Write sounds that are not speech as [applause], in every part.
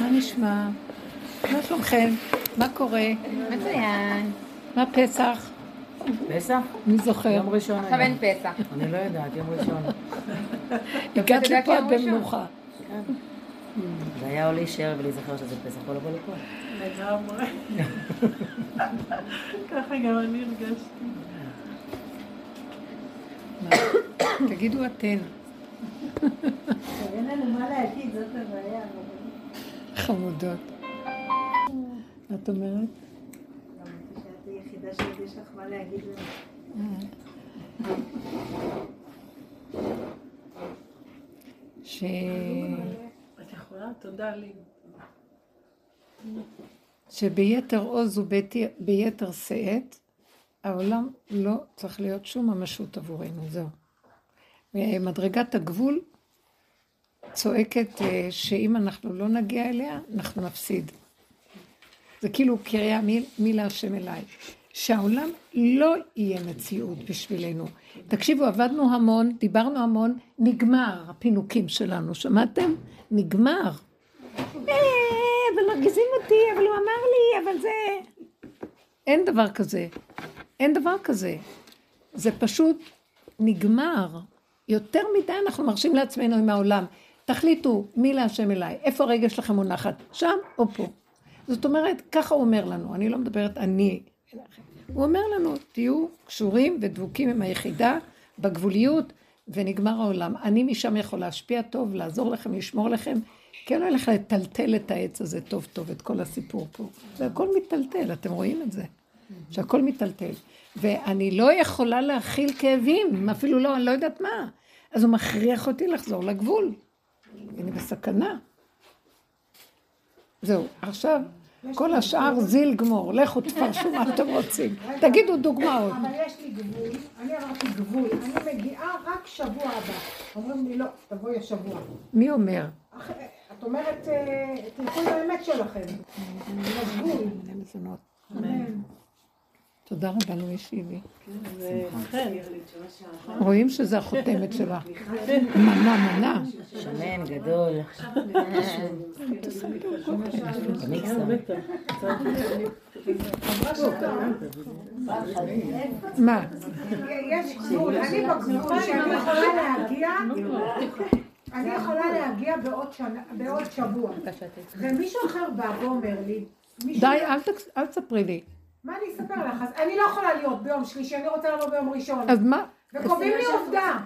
מה נשמע? מה שלומכם? מה קורה? מצוין. מה פסח? פסח? מי זוכר? יום ראשון עכשיו היום. אין פסח. אני לא יודעת, יום ראשון. הגעת לפה? במנוחה. זה היה או להישאר ולהיזכר שזה פסח או לבוא לפה. לגמרי. [laughs] ככה גם אני הרגשתי. תגידו אתן, אין לנו מה להגיד, זאת הבעיה. חמודות. מה את אומרת? ש... את יכולה? תודה לי. שביתר עוז וביתר שאת, העולם לא צריך להיות שום ממשות עבורנו, זהו. מדרגת הגבול צועקת אה, שאם אנחנו לא נגיע אליה, אנחנו נפסיד. זה כאילו קריאה מי, מי להשם אליי. שהעולם לא יהיה מציאות בשבילנו. תקשיבו, עבדנו המון, דיברנו המון, נגמר הפינוקים שלנו, שמעתם? נגמר. אה, אבל מרגיזים אותי, אבל הוא אמר לי, אבל זה... אין דבר כזה. אין דבר כזה. זה פשוט נגמר. יותר מדי אנחנו מרשים לעצמנו עם העולם. תחליטו מי להשם אליי, איפה הרגש שלכם מונחת, שם או פה. זאת אומרת, ככה הוא אומר לנו, אני לא מדברת אני אליכם. הוא אומר לנו, תהיו קשורים ודבוקים עם היחידה בגבוליות, ונגמר העולם. אני משם יכול להשפיע טוב, לעזור לכם, לשמור לכם, כי אני הולך לטלטל את העץ הזה טוב טוב, את כל הסיפור פה. זה הכל מיטלטל, אתם רואים את זה? שהכל מיטלטל. ואני לא יכולה להכיל כאבים, אפילו לא, אני לא יודעת מה. אז הוא מכריח אותי לחזור לגבול. אני בסכנה. זהו, עכשיו, כל השאר זיל גמור, לכו תפרשו מה אתם רוצים. [laughs] תגידו דוגמאות. אבל יש לי גבול, אני אמרתי גבול, אני מגיעה רק שבוע הבא. אומרים לי לא, תבואי השבוע. מי אומר? את אומרת, אה, תלכו לאמת שלכם. לגבול. תודה רבה, לא השיבי. כן. רואים שזה החותמת שלה. מנה, מנה. שמן, גדול. מה? יש גבול, אני בגבול שאני יכולה להגיע, אני יכולה להגיע בעוד שבוע. ומישהו אחר בא ואומר לי, די, אל תספרי לי. מה אני אספר לך? אז אני לא יכולה להיות ביום שלישי, אני רוצה לבוא ביום ראשון. אז מה? וקובעים לי עובדה.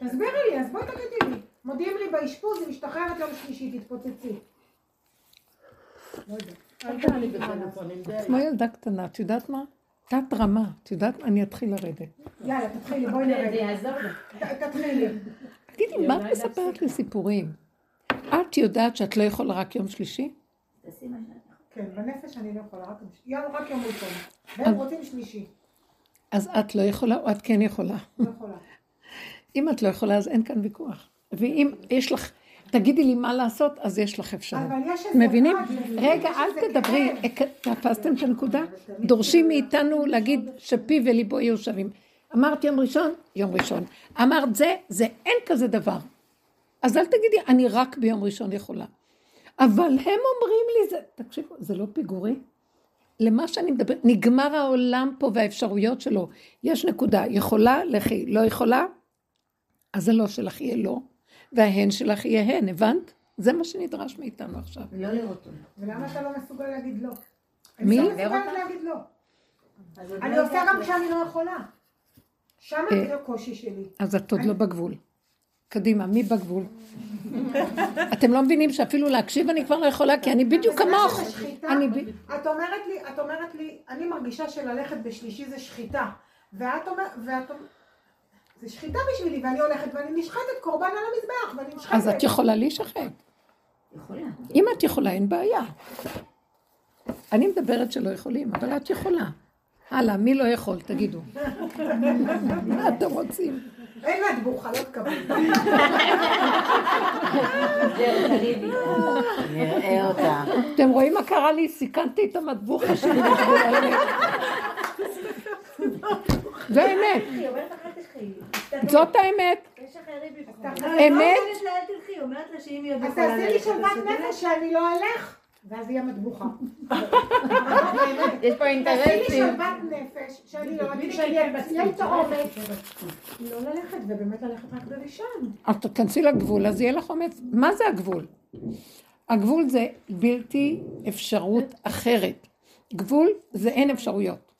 תסבירי לי, אז בואי תגידי לי. מודיעים לי באשפוז, היא משתחררת יום שלישי, תתפוצצי. לא. כמו ילדה קטנה, את יודעת מה? תת רמה, את יודעת מה? אני אתחיל לרדת. יאללה, תתחילי, בואי. ת- תתחילי. תגידי, מה את מספרת לי סיפורים? את יודעת שאת לא יכולה רק יום שלישי? כן, בנפש אני לא יכולה, רק יום- רק יום ראשון. והם רוצים שלישי. אז את לא יכולה או את כן יכולה? לא יכולה. [laughs] אם את לא יכולה, אז אין כאן ויכוח. ואם יש לך, תגידי לי מה לעשות, אז יש לך אפשרות. אבל יש איזה... מבינים? רגע, אל. תדברי, תפסתם את הנקודה? דורשים מאיתנו להגיד שפיו וליבו יהיו שווים. אמרת יום ראשון, יום ראשון. אמרת זה, זה אין כזה דבר. אז אל תגידי, אני רק ביום ראשון יכולה. אבל הם אומרים לי, זה, תקשיבו, זה לא פיגורי? למה שאני מדברת, נגמר העולם פה והאפשרויות שלו. יש נקודה, יכולה, לכי, לא יכולה, אז הלא שלך יהיה לא, וההן שלך יהיה הן, הבנת? זה מה שנדרש מאיתנו עכשיו. לא לראות אותו. ולמה אתה לא מסוגל להגיד לא? מי? אני לא מסוגלת להגיד לא. אני עושה גם כשאני לא יכולה. שם אה. זה הקושי שלי. אז את עוד לא בגבול. קדימה, מי בגבול? אתם לא מבינים שאפילו להקשיב אני כבר לא יכולה, כי אני בדיוק כמוך. את אומרת לי, את אומרת לי, אני מרגישה שללכת בשלישי זה שחיטה. ואת אומרת, זה שחיטה בשבילי, ואני הולכת ואני נשחטת קורבן על המזבח, ואני נשחטת. אז את יכולה להישחט. יכולה. אם את יכולה, אין בעיה. אני מדברת שלא יכולים, אבל את יכולה. הלאה, מי לא יכול? תגידו. [laughs] מה אתם רוצים? אין מטבוחה, לא תקבלי. נראה אותה. אתם רואים מה קרה לי? סיכנתי את המטבוחה שלי. זה האמת. זאת האמת. אמת, לה עוד אז תעשי לי שלוות. נפש שאני לא אלך, ואז היא המטבוחה. יש פה תעשי לי אינטרסים. שלוות נפש, שאני לא אגיד שאני אהיה את האומץ. לא ללכת, ובאמת ללכת רק בראשון. אז תכנסי לגבול, אז יהיה לך אומץ. מה זה הגבול? הגבול זה בלתי אפשרות אחרת. גבול זה אין אפשרויות.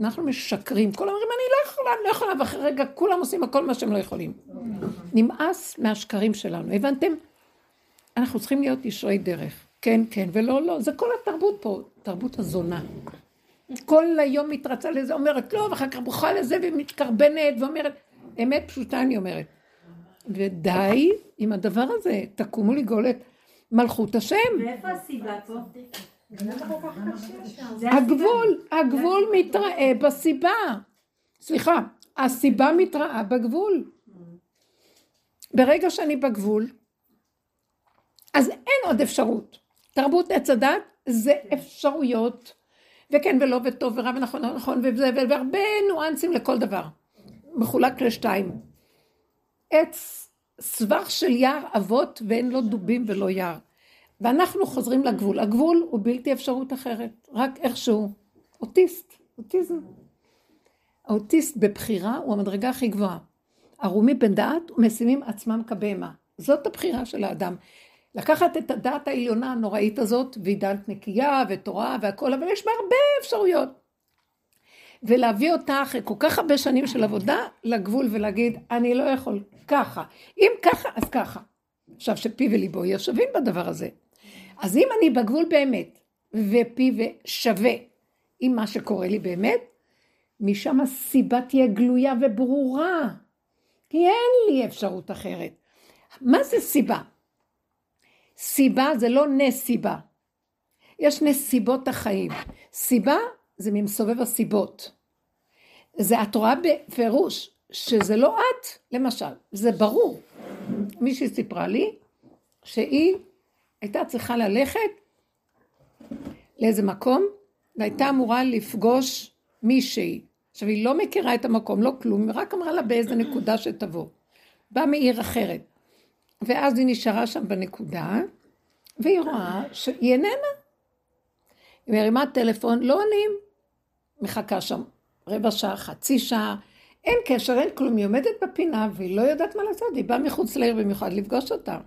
אנחנו משקרים, כולם אומרים אני לא יכולה, אני לא יכולה, ואחרי רגע כולם עושים הכל מה שהם לא יכולים. נמאס מהשקרים שלנו, הבנתם? אנחנו צריכים להיות ישרי דרך. כן, כן, ולא, לא, זה כל התרבות פה, תרבות הזונה. כל היום מתרצה לזה, אומרת לא, ואחר כך בוכה לזה ומתקרבנת ואומרת, אמת פשוטה אני אומרת. ודי עם הדבר הזה, תקומו לגאול את מלכות השם. ואיפה הסיבה פה? הגבול, הגבול מתראה בסיבה. סליחה, הסיבה מתראה בגבול. ברגע שאני בגבול, אז אין עוד אפשרות. תרבות עץ הדת זה אפשרויות, וכן ולא וטוב ורע ונכון ונכון וזה, והרבה ניואנסים לכל דבר. מחולק לשתיים. עץ סבך של יער אבות ואין לו דובים ולא יער. ואנחנו חוזרים לגבול. הגבול הוא בלתי אפשרות אחרת, רק איכשהו. אוטיסט, אוטיזם. האוטיסט בבחירה הוא המדרגה הכי גבוהה. ערומי בן דעת ומשימים עצמם כבהמה. זאת הבחירה של האדם. לקחת את הדעת העליונה הנוראית הזאת, והיא דעת נקייה ותורה והכל, אבל יש בה הרבה אפשרויות. ולהביא אותה אחרי כל כך הרבה שנים של עבודה לגבול ולהגיד, אני לא יכול ככה. אם ככה, אז ככה. עכשיו, שפי וליבו יהיו שווים בדבר הזה. אז אם אני בגבול באמת, ופי ושווה עם מה שקורה לי באמת, משם הסיבה תהיה גלויה וברורה. כי אין לי אפשרות אחרת. מה זה סיבה? סיבה זה לא נסיבה. יש נסיבות החיים. סיבה זה ממסובב הסיבות. זה את רואה בפירוש שזה לא את, למשל, זה ברור. מישהי סיפרה לי שהיא הייתה צריכה ללכת לאיזה מקום והייתה אמורה לפגוש מישהי. עכשיו היא לא מכירה את המקום, לא כלום, היא רק אמרה לה באיזה נקודה שתבוא. באה מעיר אחרת. ואז היא נשארה שם בנקודה, והיא רואה שהיא איננה. היא מרימה טלפון, לא עונים. מחכה שם רבע שעה, חצי שעה, אין קשר, אין כלום, היא עומדת בפינה והיא לא יודעת מה לעשות, היא באה מחוץ לעיר במיוחד לפגוש אותה.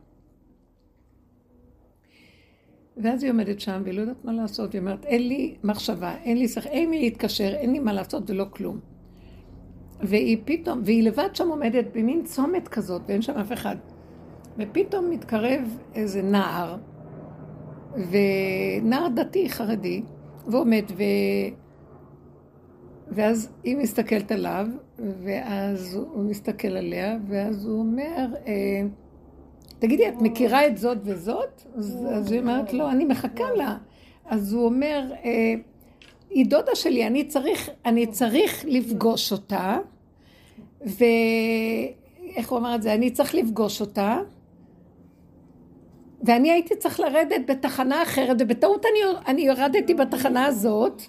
ואז היא עומדת שם והיא לא יודעת מה לעשות, היא אומרת, אין לי מחשבה, אין לי שכל, אין לי להתקשר, אין לי מה לעשות ולא כלום. והיא פתאום, והיא לבד שם עומדת במין צומת כזאת ואין שם אף אחד. ופתאום מתקרב איזה נער, ונער דתי, חרדי, ועומד, ו... ואז היא מסתכלת עליו, ואז הוא מסתכל עליה, ואז הוא אומר, אה, תגידי, את מכירה את זאת וזאת? אז, אז היא אומרת, לא, אני מחכה לה. אז הוא אומר, אה, היא דודה שלי, אני צריך, אני צריך לפגוש אותה, ואיך הוא אמר את זה? אני צריך לפגוש אותה, ואני הייתי צריך לרדת בתחנה אחרת, ובטעות אני, אני ירדתי בתחנה הזאת,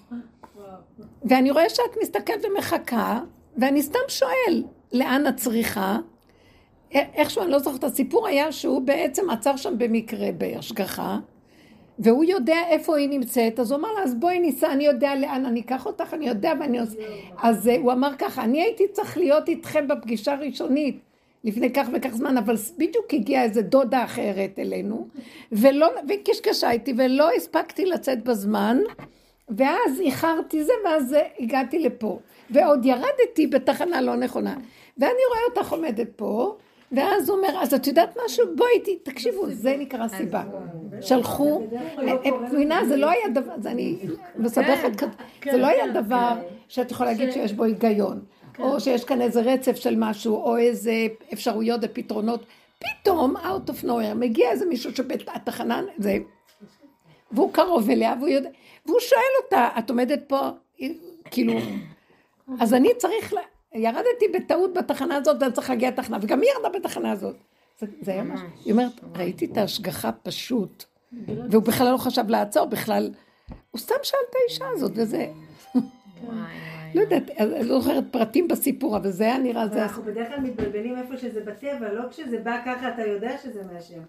ואני רואה שאת מסתכלת ומחכה, ואני סתם שואל, לאן את צריכה? איכשהו, אני לא זוכרת, הסיפור היה שהוא בעצם עצר שם במקרה בהשגחה, והוא יודע איפה היא נמצאת, אז הוא אמר לה, אז בואי ניסע, אני יודע לאן אני אקח אותך, אני יודע ואני עושה... אז הוא אמר ככה, אני הייתי צריך להיות איתכם בפגישה הראשונית, לפני כך וכך זמן, אבל בדיוק הגיעה איזה דודה אחרת אלינו, ולא, וקשקשה איתי, ולא הספקתי לצאת בזמן, ואז איחרתי זה, ואז הגעתי לפה. ועוד ירדתי בתחנה לא נכונה. ואני רואה אותך עומדת פה, ואז הוא אומר, אז את יודעת משהו? בואי, תקשיבו, זה נקרא סיבה. שלחו, את מבינה, זה לא היה דבר, זה אני מסבכת, זה לא היה דבר שאת יכולה להגיד שיש בו היגיון, או שיש כאן איזה רצף של משהו, או איזה אפשרויות ופתרונות. פתאום, out of nowhere, מגיע איזה מישהו שבתחנה, זה, והוא קרוב אליה, והוא יודע, והוא שואל אותה, את עומדת פה, כאילו, אז אני צריך, לה, ירדתי בטעות בתחנה הזאת, ואני צריך להגיע לתחנה, וגם היא ירדה בתחנה הזאת. זה, זה היה משהו, היא אומרת, ראיתי את ההשגחה פשוט, והוא בכלל לא חשב לעצור, בכלל, הוא סתם שאל את האישה הזאת, וזה... לא יודעת, אני לא זוכרת פרטים בסיפור, אבל זה היה נראה, זה... אנחנו בדרך כלל מתבלבלים איפה שזה בטבע, לא כשזה בא ככה אתה יודע שזה מהשם.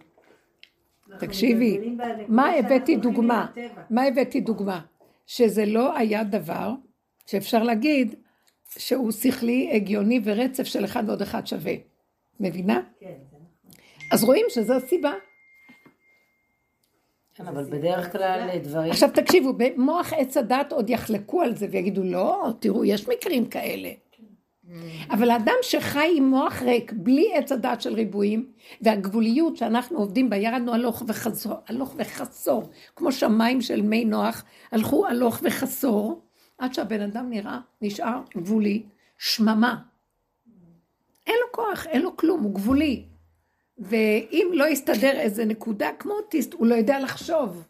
תקשיבי, מה הבאתי דוגמה? מה הבאתי דוגמה? שזה לא היה דבר שאפשר להגיד שהוא שכלי, הגיוני ורצף של אחד ועוד אחד שווה. מבינה? כן, נכון. אז רואים שזו הסיבה. כן, אבל בדרך כלל דברים... עכשיו תקשיבו, במוח עץ הדת עוד יחלקו על זה ויגידו, לא, תראו, יש מקרים כאלה. אבל האדם שחי עם מוח ריק, בלי עץ הדת של ריבועים, והגבוליות שאנחנו עובדים בה, ירדנו הלוך וחזור, הלוך וחסור, כמו שמיים של מי נוח, הלכו הלוך וחסור, עד שהבן אדם נראה, נשאר גבולי, שממה. אין לו כוח, אין לו כלום, הוא גבולי. ואם לא יסתדר איזה נקודה כמו אוטיסט, הוא לא יודע לחשוב.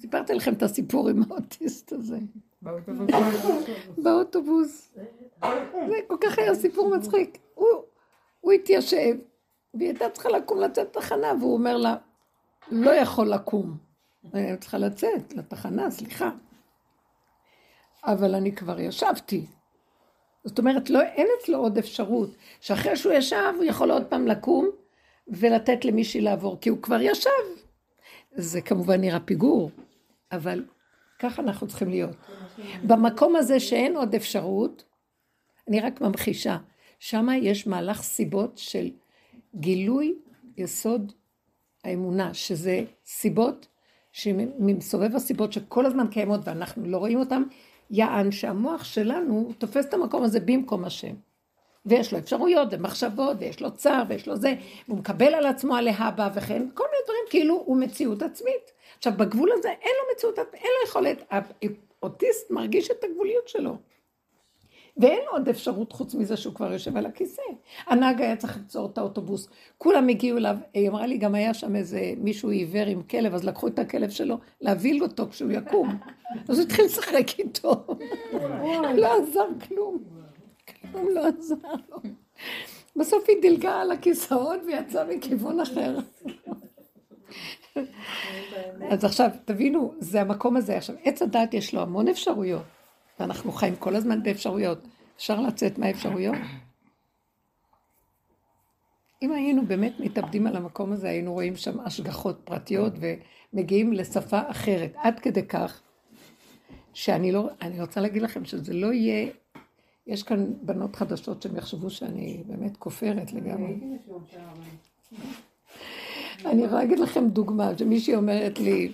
סיפרתי לכם את הסיפור עם האוטיסט הזה. באוטובוס. זה כל כך היה סיפור מצחיק. הוא, התיישב, והיא הייתה צריכה לקום לצאת לתחנה, והוא אומר לה, לא יכול לקום. אני צריכה לצאת לתחנה, סליחה. אבל אני כבר ישבתי. זאת אומרת, לא, אין אצלו עוד אפשרות, שאחרי שהוא ישב, הוא יכול עוד פעם לקום ולתת למישהי לעבור, כי הוא כבר ישב. זה כמובן נראה פיגור, אבל ככה אנחנו צריכים להיות. במקום הזה שאין עוד אפשרות, אני רק ממחישה, שם יש מהלך סיבות של גילוי יסוד האמונה, שזה סיבות שמסובב הסיבות שכל הזמן קיימות ואנחנו לא רואים אותן, יען שהמוח שלנו תופס את המקום הזה במקום השם. ויש לו אפשרויות ומחשבות, ויש לו צער, ויש לו זה, והוא מקבל על עצמו הלהבא וכן, כל מיני דברים כאילו הוא מציאות עצמית. עכשיו, בגבול הזה אין לו מציאות, אין לו יכולת, האוטיסט מרגיש את הגבוליות שלו. ואין לו עוד אפשרות חוץ מזה שהוא כבר יושב על הכיסא. הנהג היה צריך לעצור את האוטובוס, כולם הגיעו אליו, היא אמרה לי, גם היה שם איזה מישהו עיוור עם כלב, אז לקחו את הכלב שלו להבהיל אותו כשהוא יקום. אז הוא התחיל לשחק איתו. לא עזר כלום. כלום לא עזר לו. בסוף היא דילגה על הכיסאות ויצאה מכיוון אחר. אז עכשיו, תבינו, זה המקום הזה. עכשיו, עץ הדת יש לו המון אפשרויות, ואנחנו חיים כל הזמן באפשרויות. אפשר לצאת מהאפשרויות? אם היינו באמת מתאבדים על המקום הזה, היינו רואים שם השגחות פרטיות ומגיעים לשפה אחרת. עד כדי כך, שאני לא, אני רוצה להגיד לכם שזה לא יהיה, יש כאן בנות חדשות שהם יחשבו שאני באמת כופרת לגמרי. אני יכולה להגיד לכם דוגמה, שמישהי אומרת לי,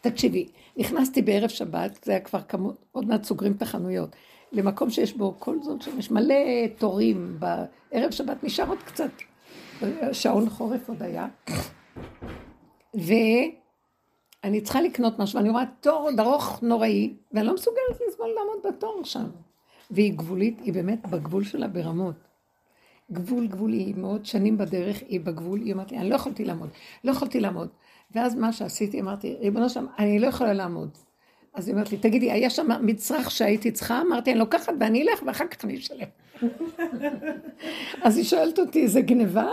תקשיבי, נכנסתי בערב שבת, זה היה כבר כמות, עוד מעט סוגרים את החנויות, למקום שיש בו כל זאת, שיש מלא תורים, בערב שבת נשאר עוד קצת, שעון חורף עוד היה, ואני צריכה לקנות משהו, ואני רואה תור עוד ארוך נוראי, ואני לא מסוגלת לסבול לעמוד בתור שם. והיא גבולית, היא באמת בגבול שלה ברמות. גבול גבול, היא מאוד שנים בדרך, היא בגבול, היא אומרת לי, אני לא יכולתי לעמוד, לא יכולתי לעמוד. ואז מה שעשיתי, אמרתי, ריבונו שם, אני לא יכולה לעמוד. אז היא אומרת לי, תגידי, היה שם מצרך שהייתי צריכה? אמרתי, אני לוקחת ואני אלך ואחר כך אני אשלם. אז היא שואלת אותי, זה גניבה?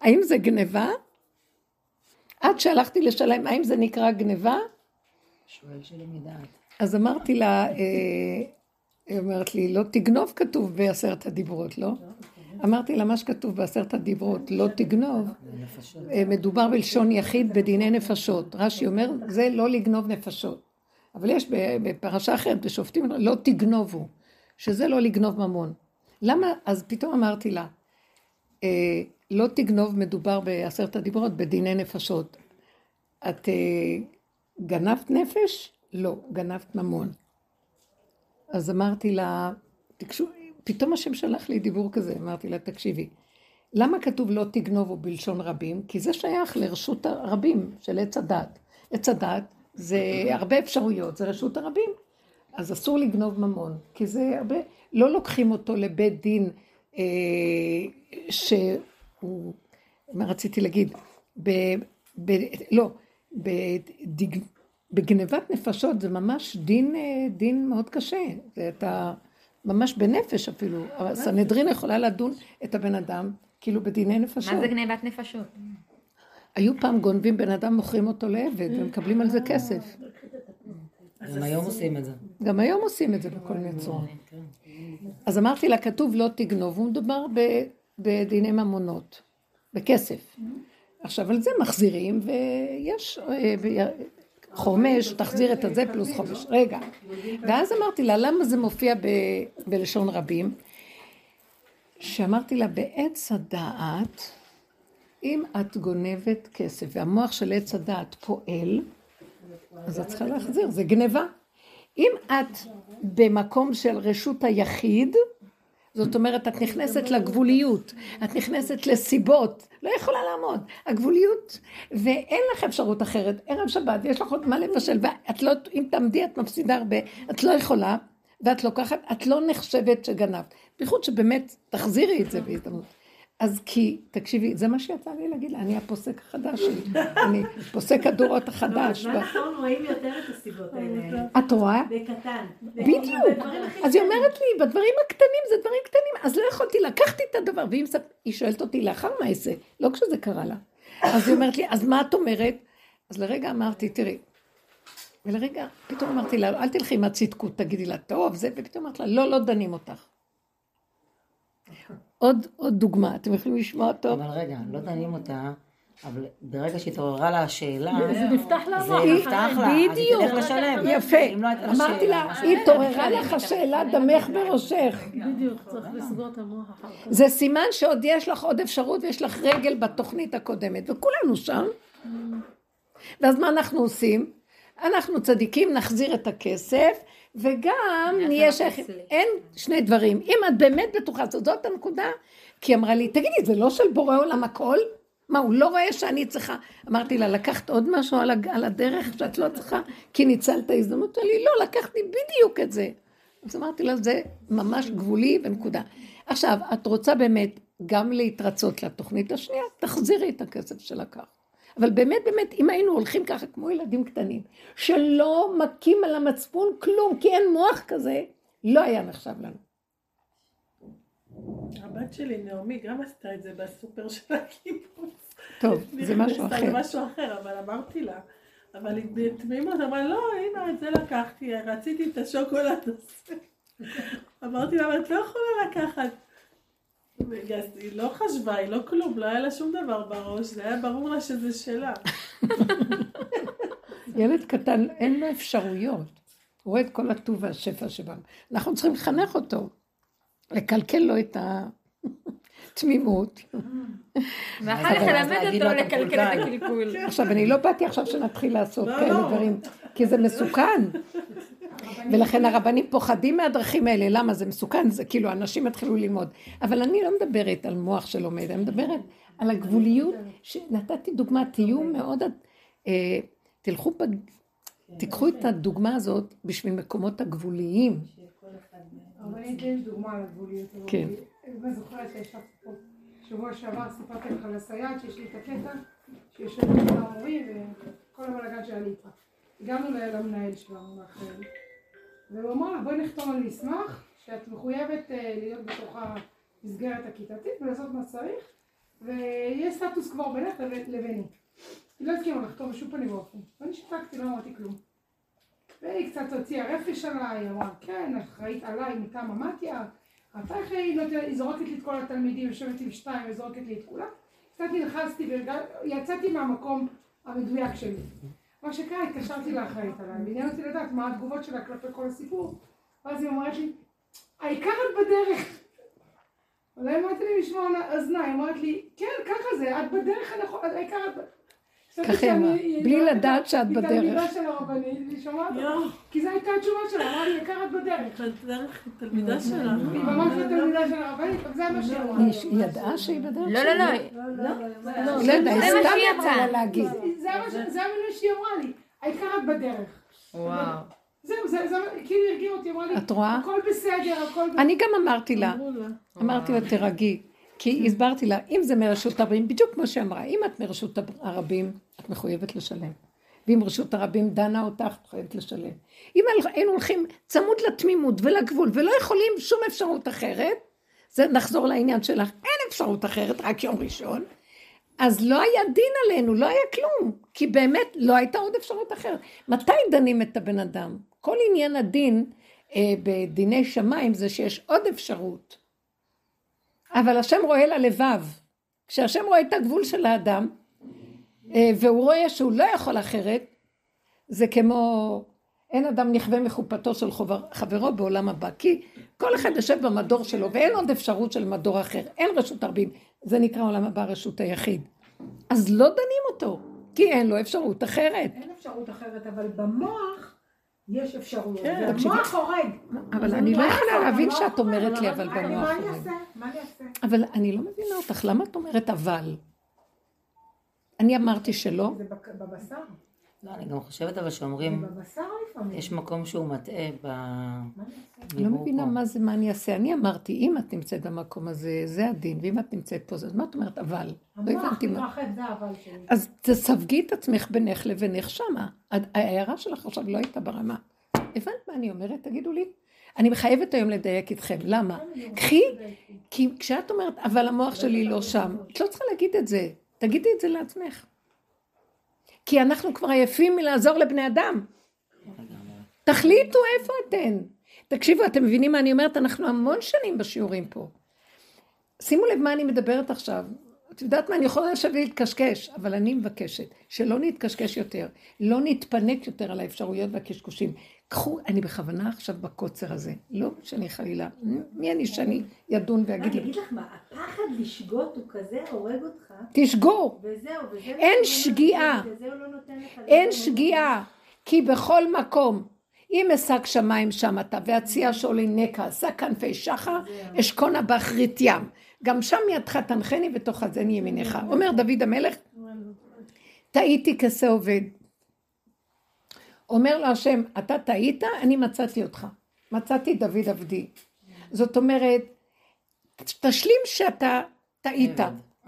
האם זה גניבה? עד שהלכתי לשלם, האם זה נקרא גניבה? שואל שלי מדעת. אז אמרתי לה, אה, היא אומרת לי, לא תגנוב כתוב בעשרת הדיברות, לא? אמרתי לה, מה שכתוב בעשרת הדיברות, לא תגנוב, אה, מדובר בלשון יחיד בדיני נפשות. רש"י אומר, זה לא לגנוב נפשות. אבל יש בפרשה אחרת, בשופטים, לא תגנובו, שזה לא לגנוב ממון. למה? אז פתאום אמרתי לה, אה, לא תגנוב מדובר בעשרת הדיברות בדיני נפשות. את אה, גנבת נפש? לא, גנבת ממון. אז אמרתי לה, תקשו, פתאום השם שלח לי דיבור כזה, אמרתי לה, תקשיבי, למה כתוב לא תגנובו בלשון רבים? כי זה שייך לרשות הרבים של עץ הדת. עץ הדת זה הרבה אפשרויות, זה רשות הרבים. אז אסור לגנוב ממון, כי זה הרבה, לא לוקחים אותו לבית דין אה, שהוא, מה רציתי להגיד, ב, ב, לא, בדיג, בגנבת נפשות זה ממש דין, אה, דין מאוד קשה, זה אתה ממש בנפש אפילו, הסנהדרין יכולה לדון את הבן אדם כאילו בדיני נפשות. מה זה גנבת נפשות? היו פעם גונבים בן אדם, מוכרים אותו לעבד ומקבלים על זה כסף. גם היום עושים את זה. גם היום עושים את זה בכל מיני צורות. כן. אז אמרתי לה, כתוב לא תגנוב, הוא מדובר ב- בדיני ממונות, בכסף. עכשיו, על זה מחזירים, ויש אה, חומש, תחזיר את הזה פלוס חומש. רגע. ואז אמרתי לה, למה זה מופיע ב- בלשון רבים? שאמרתי לה, בעץ הדעת, אם את גונבת כסף והמוח של עץ הדעת פועל, אז את צריכה להחזיר, זה גניבה. אם את במקום של רשות היחיד, זאת אומרת, את נכנסת לגבוליות, את נכנסת לסיבות, לא יכולה לעמוד. הגבוליות, ואין לך אפשרות אחרת. ערב שבת, יש לך עוד מה לבשל, ואת לא, אם תעמדי את מפסידה הרבה, את לא יכולה, ואת לוקחת, את לא נחשבת שגנבת. בייחוד שבאמת, תחזירי את זה בהזדמנות. אז כי, תקשיבי, זה מה שיצא לי להגיד לה, אני הפוסק החדש, אני פוסק הדורות החדש. בזמן האחרון רואים יותר את הסיבות האלה. את רואה? בקטן. בדיוק. אז היא אומרת לי, בדברים הקטנים זה דברים קטנים, אז לא יכולתי, לקחתי את הדבר, והיא שואלת אותי לאחר מעשה, לא כשזה קרה לה. אז היא אומרת לי, אז מה את אומרת? אז לרגע אמרתי, תראי, ולרגע, פתאום אמרתי לה, אל תלכי עם הצדקות, תגידי לה, טוב, זה, ופתאום אמרתי לה, לא, לא דנים אותך. עוד, עוד דוגמה, אתם יכולים לשמוע טוב? אבל רגע, לא דנים אותה, אבל ברגע שהתעוררה לה השאלה, זה נפתח לה זה. נפתח לה, אז היא. תלך לשלם. יפה. לא אמרתי לה, התעוררה לך השאלה דמך בראשך. בדיוק, צריך לסגור את המוח אחר כך. זה סימן שעוד יש לך עוד אפשרות ויש לך רגל בתוכנית הקודמת, וכולנו שם. ואז מה אנחנו עושים? אנחנו צדיקים, נחזיר את הכסף, וגם נהיה שייכים. אין שני דברים. אם את באמת בטוחה, זאת הנקודה, כי אמרה לי, תגידי, זה לא של בורא עולם הכל? מה, הוא לא רואה שאני צריכה? אמרתי לה, לקחת עוד משהו על, הדרך שאת לא צריכה? כי ניצלת הזדמנות? אמרה לי, לא, לקחתי בדיוק את זה. אז אמרתי לה, זה ממש גבולי ונקודה. עכשיו, את רוצה באמת גם להתרצות לתוכנית השנייה, תחזירי את הכסף שלקחת. אבל באמת, באמת, אם היינו הולכים ככה כמו ילדים קטנים, שלא מכים על המצפון כלום, כי אין מוח כזה, לא היה נחשב לנו. הבת שלי, נעמי, גם עשתה את זה בסופר של הקיבוץ. טוב, זה משהו אחר. למשהו אחר, אבל אמרתי לה. אבל היא בתמימות אמרה, לא, הנה, את זה לקחתי, רציתי את השוקולד הזה. אמרתי לה, אבל את לא יכולה לקחת. היא לא חשבה, היא לא כלום, לא היה לה שום דבר בראש, זה היה ברור לה שזה שלה. [laughs] ילד קטן, אין לו אפשרויות. הוא רואה את כל הטוב והשפע שבנו. אנחנו צריכים לחנך אותו, לקלקל לו את התמימות. [laughs] [laughs] ואחר כך ללמד אותו לקלקל את. הקלקול. עכשיו, אני לא באתי עכשיו שנתחיל לעשות לא, כאלה לא. דברים, כי זה מסוכן. ולכן הרבנים פוחדים מהדרכים האלה, למה זה מסוכן? זה כאילו, אנשים יתחילו ללמוד. אבל אני לא מדברת על מוח שלומד, אני מדברת על הגבוליות, שנתתי דוגמה, תהיו מאוד, אה, תלכו, בג... תיקחו את הדוגמה הזאת בשביל מקומות הגבוליים. אבל אני אתן דוגמה על הגבוליות. כן. אני זוכרת שישבתי פה שבוע שעבר, סיפרתי לך על הסייעת, שיש לי את הקטע, שיושבת עם ההורים וכל הבלאגן שהיה לי איתה. הגענו למנהל שלנו מאחרים, והוא אמר לה, בואי נחתום על מסמך שאת מחויבת אה, להיות בתוך המסגרת הכיתתית ולעשות מה שצריך, ויהיה סטטוס קוו בינך לביני. היא לא הסכימה לחתום בשום פנים ואופן, ואני שתקתי, לא אמרתי כלום. והיא קצת הוציאה רפש עליי, אמרה, כן, אחראית עליי מטעם המתיה, אתה איך היא נותנת, היא זורקת לי את כל התלמידים, יושבת עם שתיים וזורקת לי את כולם. קצת נלחצתי ויצאתי מהמקום המדויק שלי. מה שקרה, התקשרתי לאחראית עליי, ועניין אותי לדעת מה התגובות שלה כלפי כל הסיפור. ואז היא אומרת לי, העיקר את בדרך. אולי אמרתי לי לשמוע אוזניים, היא אומרת לי, כן, ככה זה, את בדרך הנכונה, העיקר את. ככה היא אמרה, בלי לדעת שאת היא תלמידה בדרך. של הרבנית, והיא שומעת אותה. כי זו הייתה התשובה שלה, אמרה לי, העיקר את בדרך. תלמידה שלה. היא ממש לא תלמידה של הרבנית, אבל זה מה שהיא אמרה. היא ידעה שהיא בדרך? לא, לא, לא. לא מה סתם שהיא יצאה לה אמרה. להגיד. זה מה שהיא אמרה לי, העיקר את בדרך. וואו. זהו, זה, זה, כאילו היא הרגיעה אותי, אמרה לי, את רואה? הכל בסדר, הכל בסדר. אני גם אמרתי לה. אמרתי לה, תירגעי. כי הסברתי לה, אם זה מרשות הרבים, בדיוק כמו שאמרה, אם את מרשות הרבים, את מחויבת לשלם. ואם רשות הרבים דנה אותך, את חייבת לשלם. אם היינו הולכים צמוד לתמימות ולגבול, ולא יכולים שום אפשרות אחרת, זה נחזור לעניין שלך, אין אפשרות אחרת, רק יום ראשון. אז לא היה דין עלינו, לא היה כלום, כי באמת לא הייתה עוד אפשרות אחרת. מתי דנים את הבן אדם? כל עניין הדין אה, בדיני שמיים זה שיש עוד אפשרות. אבל השם רואה ללבב. כשהשם רואה את הגבול של האדם, אה, והוא רואה שהוא לא יכול אחרת, זה כמו אין אדם נכווה מחופתו של חבר, חברו בעולם הבא, כי כל אחד יושב במדור שלו ואין עוד אפשרות של מדור אחר, אין רשות הרבים, זה נקרא עולם הבא רשות היחיד. אז לא דנים אותו, כי אין לו אפשרות אחרת. אין אפשרות אחרת, אבל במוח יש אפשרויות. כן, והמוח הורג. אבל אני לא יכולה להבין המוח שאת הורג, אומרת לי, אבל במוח מה אני הורג. אעשה? מה אני אעשה? אבל אני לא מבינה אותך, למה את אומרת אבל? אני אמרתי שלא, זה בבשר. לא, אני גם חושבת אבל שאומרים. יש מקום שהוא מטעה ב... אני לא מבינה. מה זה, מה אני אעשה. אני אמרתי, אם את נמצאת במקום הזה, זה הדין, ואם את נמצאת פה, אז מה את אומרת אבל? לא הבנתי מה. אז תסווגי את עצמך בינך לבינך שמה. ההערה שלך עכשיו לא הייתה ברמה. הבנת מה אני אומרת? תגידו לי. אני מחייבת היום לדייק איתכם. למה? קחי, כי כשאת אומרת, אבל המוח שלי לא שם, את לא צריכה להגיד את זה. תגידי את זה לעצמך. כי אנחנו כבר עייפים מלעזור לבני אדם. תחליטו איפה אתן. תקשיבו, אתם מבינים מה אני אומרת? אנחנו המון שנים בשיעורים פה. שימו לב מה אני מדברת עכשיו. את יודעת מה, אני יכולה לשבת ולהתקשקש, אבל אני מבקשת שלא נתקשקש יותר, לא נתפנק יותר על האפשרויות והקשקושים. קחו, אני בכוונה עכשיו בקוצר הזה, לא שאני חלילה, מי אני שאני ידון ויגיד אני לי, אגיד לך מה, הפחד לשגות הוא כזה הורג אותך, תשגו, וזהו, וזה... מה אין שגיאה. לא לך אין. שגיאה, כי בכל מקום, אם אשק שמיים שם אתה, והציע שאולי נקע, שא כנפי שחר, אשכונה באחרית ים. גם שם ידך תנחני ותאחזני ימינך. אומר דוד המלך, טעיתי כשה עובד. אומר לו השם, אתה טעית, אני מצאתי אותך. מצאתי דוד עבדי. זאת אומרת, תשלים שאתה טעית.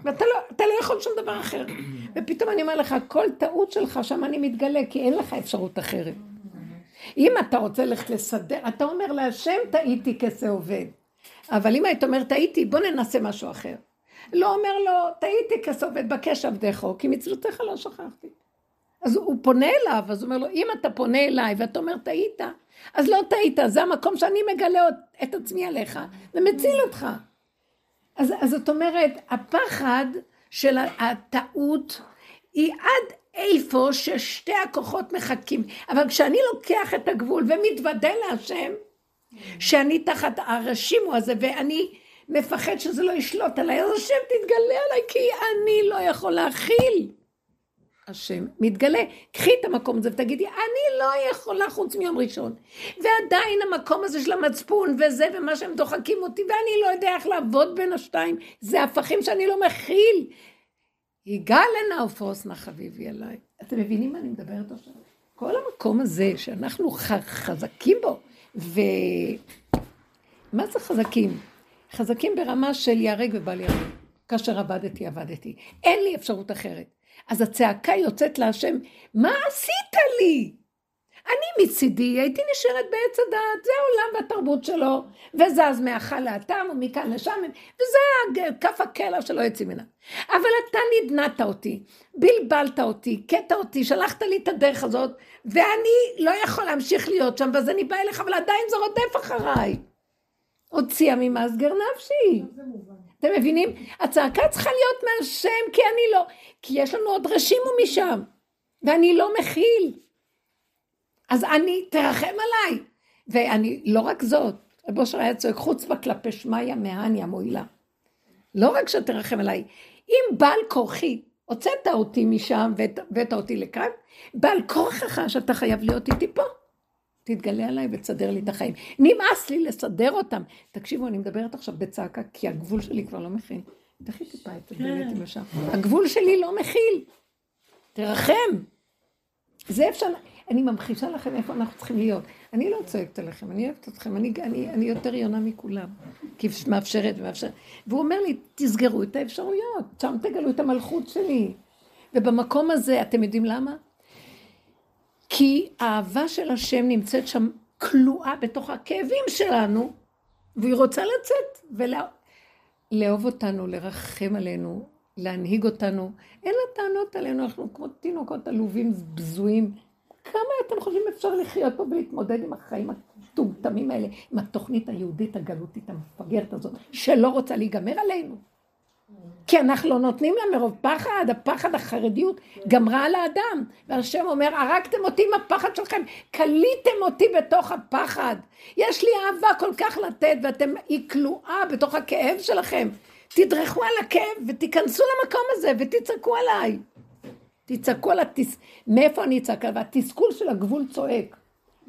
ואתה לא, אתה לא יכול שום דבר אחר. [coughs] ופתאום אני אומר לך, כל טעות שלך, שם אני מתגלה, כי אין לך אפשרות אחרת. אם אתה רוצה ללכת לסדר, אתה אומר להשם, טעיתי כשה עובד. אבל אם היית אומר, טעיתי, בוא ננסה משהו אחר. לא אומר לו, טעיתי כשה עובד, בקש עבדך, כי מצוותיך לא שכחתי. אז הוא פונה אליו, אז הוא אומר לו, אם אתה פונה אליי ואתה אומר, טעית, אז לא טעית, זה המקום שאני מגלה את עצמי עליך, ומציל אותך. אז, אז זאת אומרת, הפחד של הטעות היא עד איפה ששתי הכוחות מחכים. אבל כשאני לוקח את הגבול ומתוודה להשם, שאני תחת הרשימו הזה, ואני מפחד שזה לא ישלוט עליי, אז השם תתגלה עליי, כי אני לא יכול להכיל. השם מתגלה. קחי את המקום הזה ותגידי, אני לא יכולה חוץ מיום ראשון. ועדיין המקום הזה של המצפון וזה ומה שהם דוחקים אותי, ואני לא יודע איך לעבוד בין השתיים, זה הפכים שאני לא מכיל. יגאל הנה ופרוס נא חביבי עליי. אתם מבינים מה אני מדברת עכשיו? כל המקום הזה שאנחנו חזקים בו, ו... מה זה חזקים? חזקים ברמה של ייהרג ובל ייהרג. כאשר עבדתי, עבדתי. אין לי אפשרות אחרת. אז הצעקה יוצאת להשם, מה עשית לי? אני מצידי הייתי נשארת בעץ הדעת, זה העולם והתרבות שלו, וזז מהחל לאטם ומכאן לשם, וזה כף הקלע שלא יוצאים ממנה. אבל אתה נדנת אותי, בלבלת אותי, קטע אותי, שלחת לי את הדרך הזאת, ואני לא יכול להמשיך להיות שם, ואז אני באה אליך, אבל עדיין זה רודף אחריי. הוציאה ממסגר נפשי. אתם מבינים? הצעקה צריכה להיות מהשם, כי אני לא, כי יש לנו עוד רשימו משם, ואני לא מכיל. אז אני, תרחם עליי. ואני, לא רק זאת, רב אושר היה צועק, חוצבה כלפי שמיא מהניה מועילה. לא רק שתרחם עליי, אם בעל כורחי, הוצאת אותי משם והבאת אותי לכאן, בעל כורחך שאתה חייב להיות איתי פה. תתגלה עליי ותסדר לי את החיים. נמאס לי לסדר אותם. תקשיבו, אני מדברת עכשיו בצעקה, כי הגבול שלי כבר לא מכיל. תכי טיפה את הדלת עם השם. הגבול שלי לא מכיל. תרחם. זה אפשר, אני ממחישה לכם איפה אנחנו צריכים להיות. אני לא צועקת עליכם, אני אוהבת אתכם, אני, אני, אני יותר יונה מכולם. כי מאפשרת ומאפשרת. והוא אומר לי, תסגרו את האפשרויות, שם תגלו את המלכות שלי. ובמקום הזה, אתם יודעים למה? כי האהבה של השם נמצאת שם כלואה בתוך הכאבים שלנו, והיא רוצה לצאת ולאהוב אותנו, לרחם עלינו, להנהיג אותנו. אין לה טענות עלינו, אנחנו כמו תינוקות עלובים, בזויים. כמה אתם חושבים אפשר לחיות פה ולהתמודד עם החיים המטומטמים האלה, עם התוכנית היהודית הגלותית המפגרת הזאת, שלא רוצה להיגמר עלינו? כי אנחנו לא נותנים לה מרוב פחד, הפחד, החרדיות גמרה על האדם. והשם אומר, הרגתם אותי עם הפחד שלכם, כליתם אותי בתוך הפחד. יש לי אהבה כל כך לתת, ואתם, היא כלואה בתוך הכאב שלכם. תדרכו על הכאב ותיכנסו למקום הזה ותצעקו עליי. תצעקו על התס... מאיפה אני אצעק עליו? התסכול של הגבול צועק.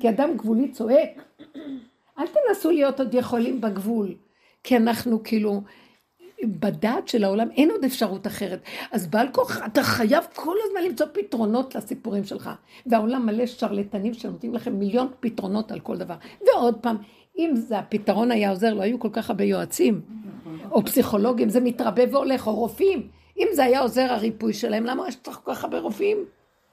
כי אדם גבולי צועק. אל תנסו להיות עוד יכולים בגבול. כי אנחנו כאילו, בדעת של העולם אין עוד אפשרות אחרת. אז בעל כוח, אתה חייב כל הזמן למצוא פתרונות לסיפורים שלך. והעולם מלא שרלטנים שנותנים לכם מיליון פתרונות על כל דבר. ועוד פעם, אם זה הפתרון היה עוזר, לא היו כל כך הרבה יועצים, או פסיכולוגים, זה מתרבה והולך, או רופאים. אם זה היה עוזר הריפוי שלהם, למה יש צריך כל כך הרבה רופאים?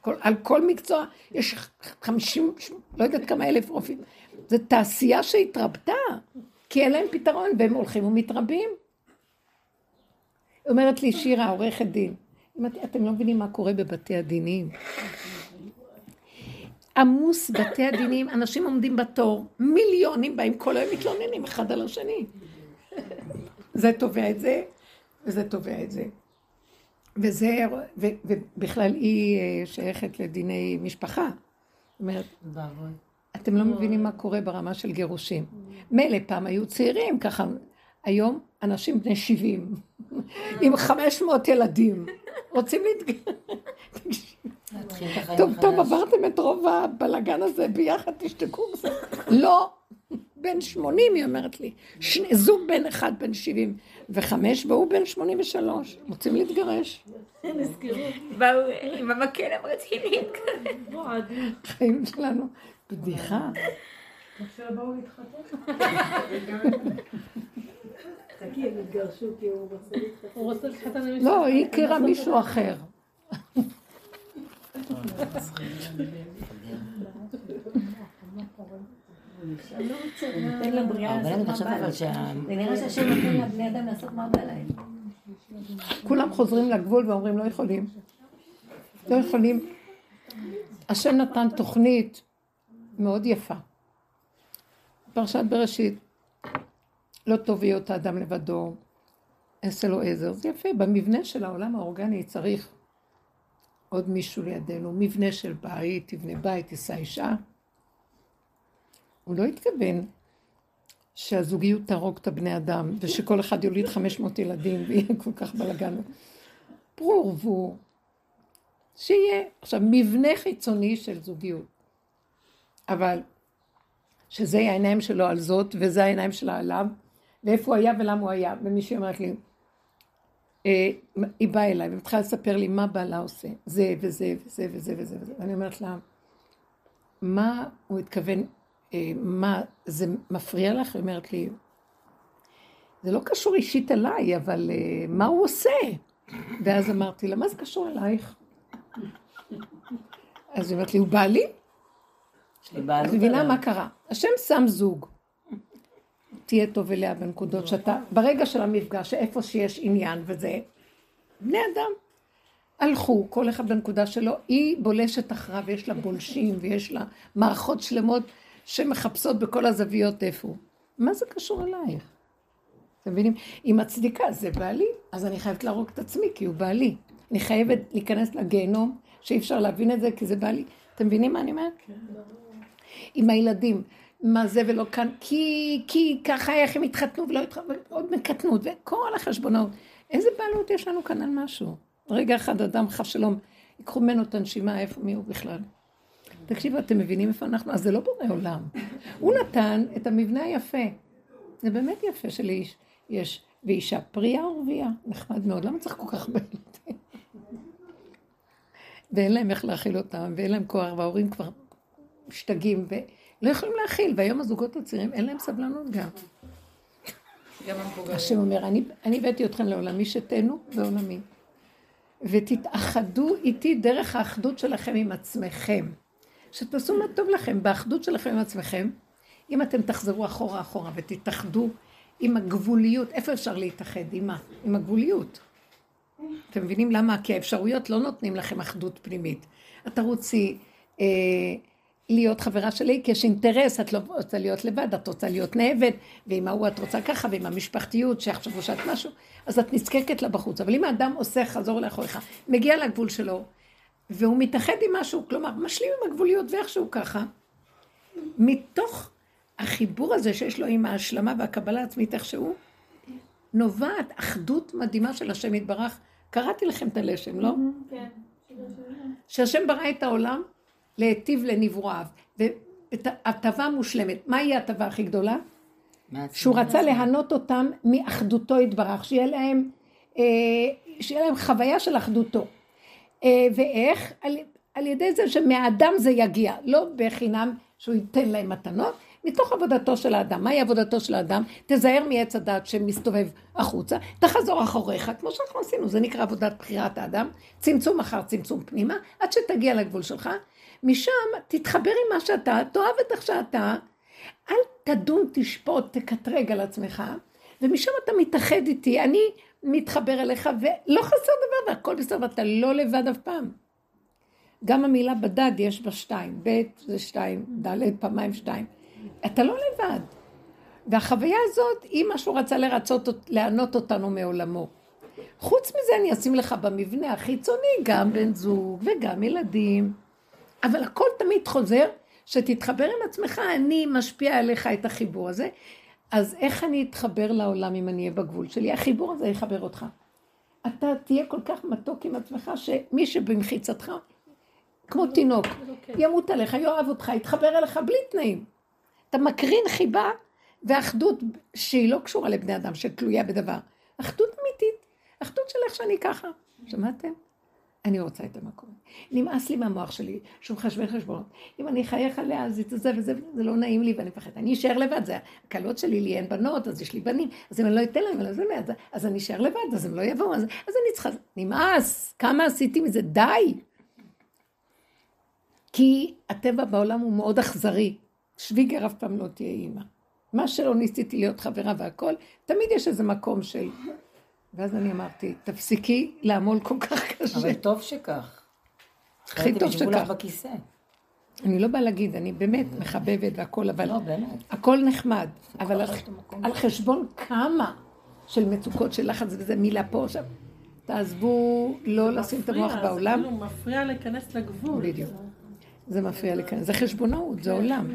כל, על כל מקצוע יש חמישים, לא יודעת כמה אלף רופאים. זו תעשייה שהתרבתה, כי אין להם פתרון, והם הולכים ומתרבים. אומרת לי שירה, עורכת דין, אתם לא מבינים מה קורה בבתי הדינים. עמוס בתי הדינים, אנשים עומדים בתור, מיליונים באים כל היום מתלוננים אחד על השני. זה תובע את זה, וזה תובע את זה. וזה, ו, ובכלל היא אה, שייכת לדיני משפחה. זאת אומרת. אתם לא מבינים מה קורה ברמה של גירושים. מילא פעם היו צעירים, ככה, היום אנשים בני 70, [laughs] עם 500 ילדים, רוצים להתגרש. [laughs] טוב, טוב. עברתם את רוב הבלגן הזה, ביחד תשתקו. בסדר. לא, בן 80, היא אומרת לי. זוג בן אחד בן 75, והוא בן 83. רוצים להתגרש. באו עם המקל הם רציניים. חיים שלנו. בדיחה. לא, היא הכירה מישהו אחר. תן לבריאה אבל אני לעשות מה בא אבל לה. שה... זה נראה שהשם נותן לבני אדם לעשות מה בא להם. כולם חוזרים לגבול ואומרים לא יכולים. לא יכולים. השם נתן תוכנית מאוד יפה. פרשת בראשית, לא טוב היות האדם לבדו, אעשה לו עזר. זה יפה, במבנה של העולם האורגני צריך עוד מישהו לידינו, מבנה של בית, תבנה בית, תישא אישה. הוא לא התכוון שהזוגיות תהרוג את הבני אדם, ושכל אחד יוליד 500 ילדים ויהיה כל כך בלאגן. ברור, והוא... שיהיה. עכשיו, מבנה חיצוני של זוגיות. אבל שזה יהיה העיניים שלו על זאת, וזה העיניים שלה עליו, ואיפה הוא היה ולמה הוא היה. ומישהי אומרת לי, אה, היא באה אליי ומתחילה לספר לי מה בעלה עושה, זה וזה וזה וזה וזה וזה. ואני אומרת לה, מה הוא התכוון, מה, זה מפריע לך? היא אומרת לי, זה לא קשור אישית אליי, אבל אה, מה הוא עושה? ואז אמרתי לה, מה זה קשור אלייך? אז היא אומרת לי, הוא בעלי? יש את מבינה. מה קרה? השם שם זוג. תהיה טוב אליה בנקודות שאתה, ברגע של המפגש, איפה שיש עניין וזה, בני אדם הלכו, כל אחד בנקודה שלו, היא בולשת אחריו, ויש לה בולשים, ויש לה מערכות שלמות שמחפשות בכל הזוויות איפה הוא. מה זה קשור אלייך? אתם מבינים? היא מצדיקה, זה בעלי, אז אני חייבת להרוג את עצמי, כי הוא בעלי. אני חייבת להיכנס לגיהנום, שאי אפשר להבין את זה, כי זה בעלי. אתם מבינים מה אני אומרת? עם הילדים, מה זה ולא כאן, כי, כי ככה איך הם התחתנו ולא התחתנו, עוד מקטנות, וכל החשבונות. איזה בעלות יש לנו כאן על משהו? רגע אחד אדם חס שלום, ייקחו ממנו את הנשימה, איפה מי הוא בכלל? תקשיבו, אתם מבינים איפה אנחנו? אז זה לא בורא עולם. הוא נתן את המבנה היפה. זה באמת יפה שלאיש יש, ואישה פריה ורבייה, נחמד מאוד. למה צריך כל כך הרבה ילדים? ואין להם איך להאכיל אותם, ואין להם כוח, וההורים כבר משתגעים, ולא יכולים להאכיל, והיום הזוגות הצעירים, אין להם סבלנות גם. השם אומר, אני, אני הבאתי אתכם לעולמי, שתנו בעולמי. ותתאחדו איתי דרך האחדות שלכם עם עצמכם. שתעשו מה טוב לכם, באחדות שלכם עם עצמכם. אם אתם תחזרו אחורה אחורה ותתאחדו עם הגבוליות, איפה אפשר להתאחד? עם מה? עם הגבוליות. אתם מבינים למה? כי האפשרויות לא נותנים לכם אחדות פנימית. את תרוצי אה, להיות חברה שלי, כי יש אינטרס, את לא רוצה להיות לבד, את רוצה להיות נאבד, ועם ההוא את רוצה ככה, ועם המשפחתיות, שיחשבו שאת משהו, אז את נזקקת לה בחוץ. אבל אם האדם עושה חזור לאחוריך, מגיע לגבול שלו, והוא מתאחד עם משהו, כלומר, משלים עם הגבוליות ואיכשהו ככה, מתוך החיבור הזה שיש לו עם ההשלמה והקבלה העצמית איכשהו, נובעת אחדות מדהימה של השם יתברך. קראתי לכם את הלשם, לא? כן. שהשם ברא את העולם להיטיב לנבואיו, והטבה מושלמת. מהי ההטבה הכי גדולה? שהוא רצה להנות אותם מאחדותו יתברך, שיהיה להם, אה, שיהיה להם חוויה של אחדותו. אה, ואיך? על, על ידי זה שמהאדם זה יגיע, לא בחינם שהוא ייתן להם מתנות, מתוך עבודתו של האדם. מהי עבודתו של האדם? תזהר מעץ הדת שמסתובב החוצה, תחזור אחוריך, כמו שאנחנו עשינו, זה נקרא עבודת בחירת האדם, צמצום אחר צמצום פנימה, עד שתגיע לגבול שלך. משם תתחבר עם מה שאתה, תאהב את איך שאתה, אל תדון, תשפוט, תקטרג על עצמך, ומשם אתה מתאחד איתי, אני מתחבר אליך, ולא חסר דבר, והכל בסדר, ואתה לא לבד אף פעם. גם המילה בדד יש בה שתיים, ב' זה שתיים, ד' פעמיים שתיים. אתה לא לבד. והחוויה הזאת, היא מה שהוא רצה לרצות, לענות אותנו מעולמו. חוץ מזה אני אשים לך במבנה החיצוני גם בן זוג וגם ילדים. אבל הכל תמיד חוזר, שתתחבר עם עצמך, אני משפיע עליך את החיבור הזה. אז איך אני אתחבר לעולם אם אני אהיה בגבול שלי? החיבור הזה יחבר אותך. אתה תהיה כל כך מתוק עם עצמך, שמי שבמחיצתך, כמו תינוק, ימות עליך, יאהב אותך, יתחבר אליך בלי תנאים. אתה מקרין חיבה ואחדות שהיא לא קשורה לבני אדם, שתלויה בדבר. אחדות אמיתית, אחדות של איך שאני ככה. שמעתם? אני רוצה את המקום. נמאס לי מהמוח שלי, שהוא מחשבי חשבונות. אם אני אחייך עליה, אז זה זה וזה, זה לא נעים לי ואני מפחדת. אני אשאר לבד, זה הקלות שלי, לי אין בנות, אז יש לי בנים, אז אם אני לא אתן להם, אז, אז, אז אני אשאר לבד, אז הם לא יבואו, אז, אז אני צריכה... נמאס, כמה עשיתי מזה, די. כי הטבע בעולם הוא מאוד אכזרי. שוויגר אף פעם לא תהיה אימא. מה שלא ניסיתי להיות חברה והכל, תמיד יש איזה מקום של... ואז אני אמרתי, תפסיקי לעמול כל כך קשה. אבל טוב שכך. הכי טוב שכך. בכיסא. אני לא באה להגיד, אני באמת מחבבת והכל, אבל לא, באמת. הכל נחמד. אבל על, חשבון כמה של מצוקות של לחץ וזה מילה פה עכשיו. תעזבו לא לשים את המוח מפריע, בעולם. זה כאילו מפריע להיכנס לגבול. בדיוק. זה מפריע לי כאן, זה חשבונאות, זה עולם.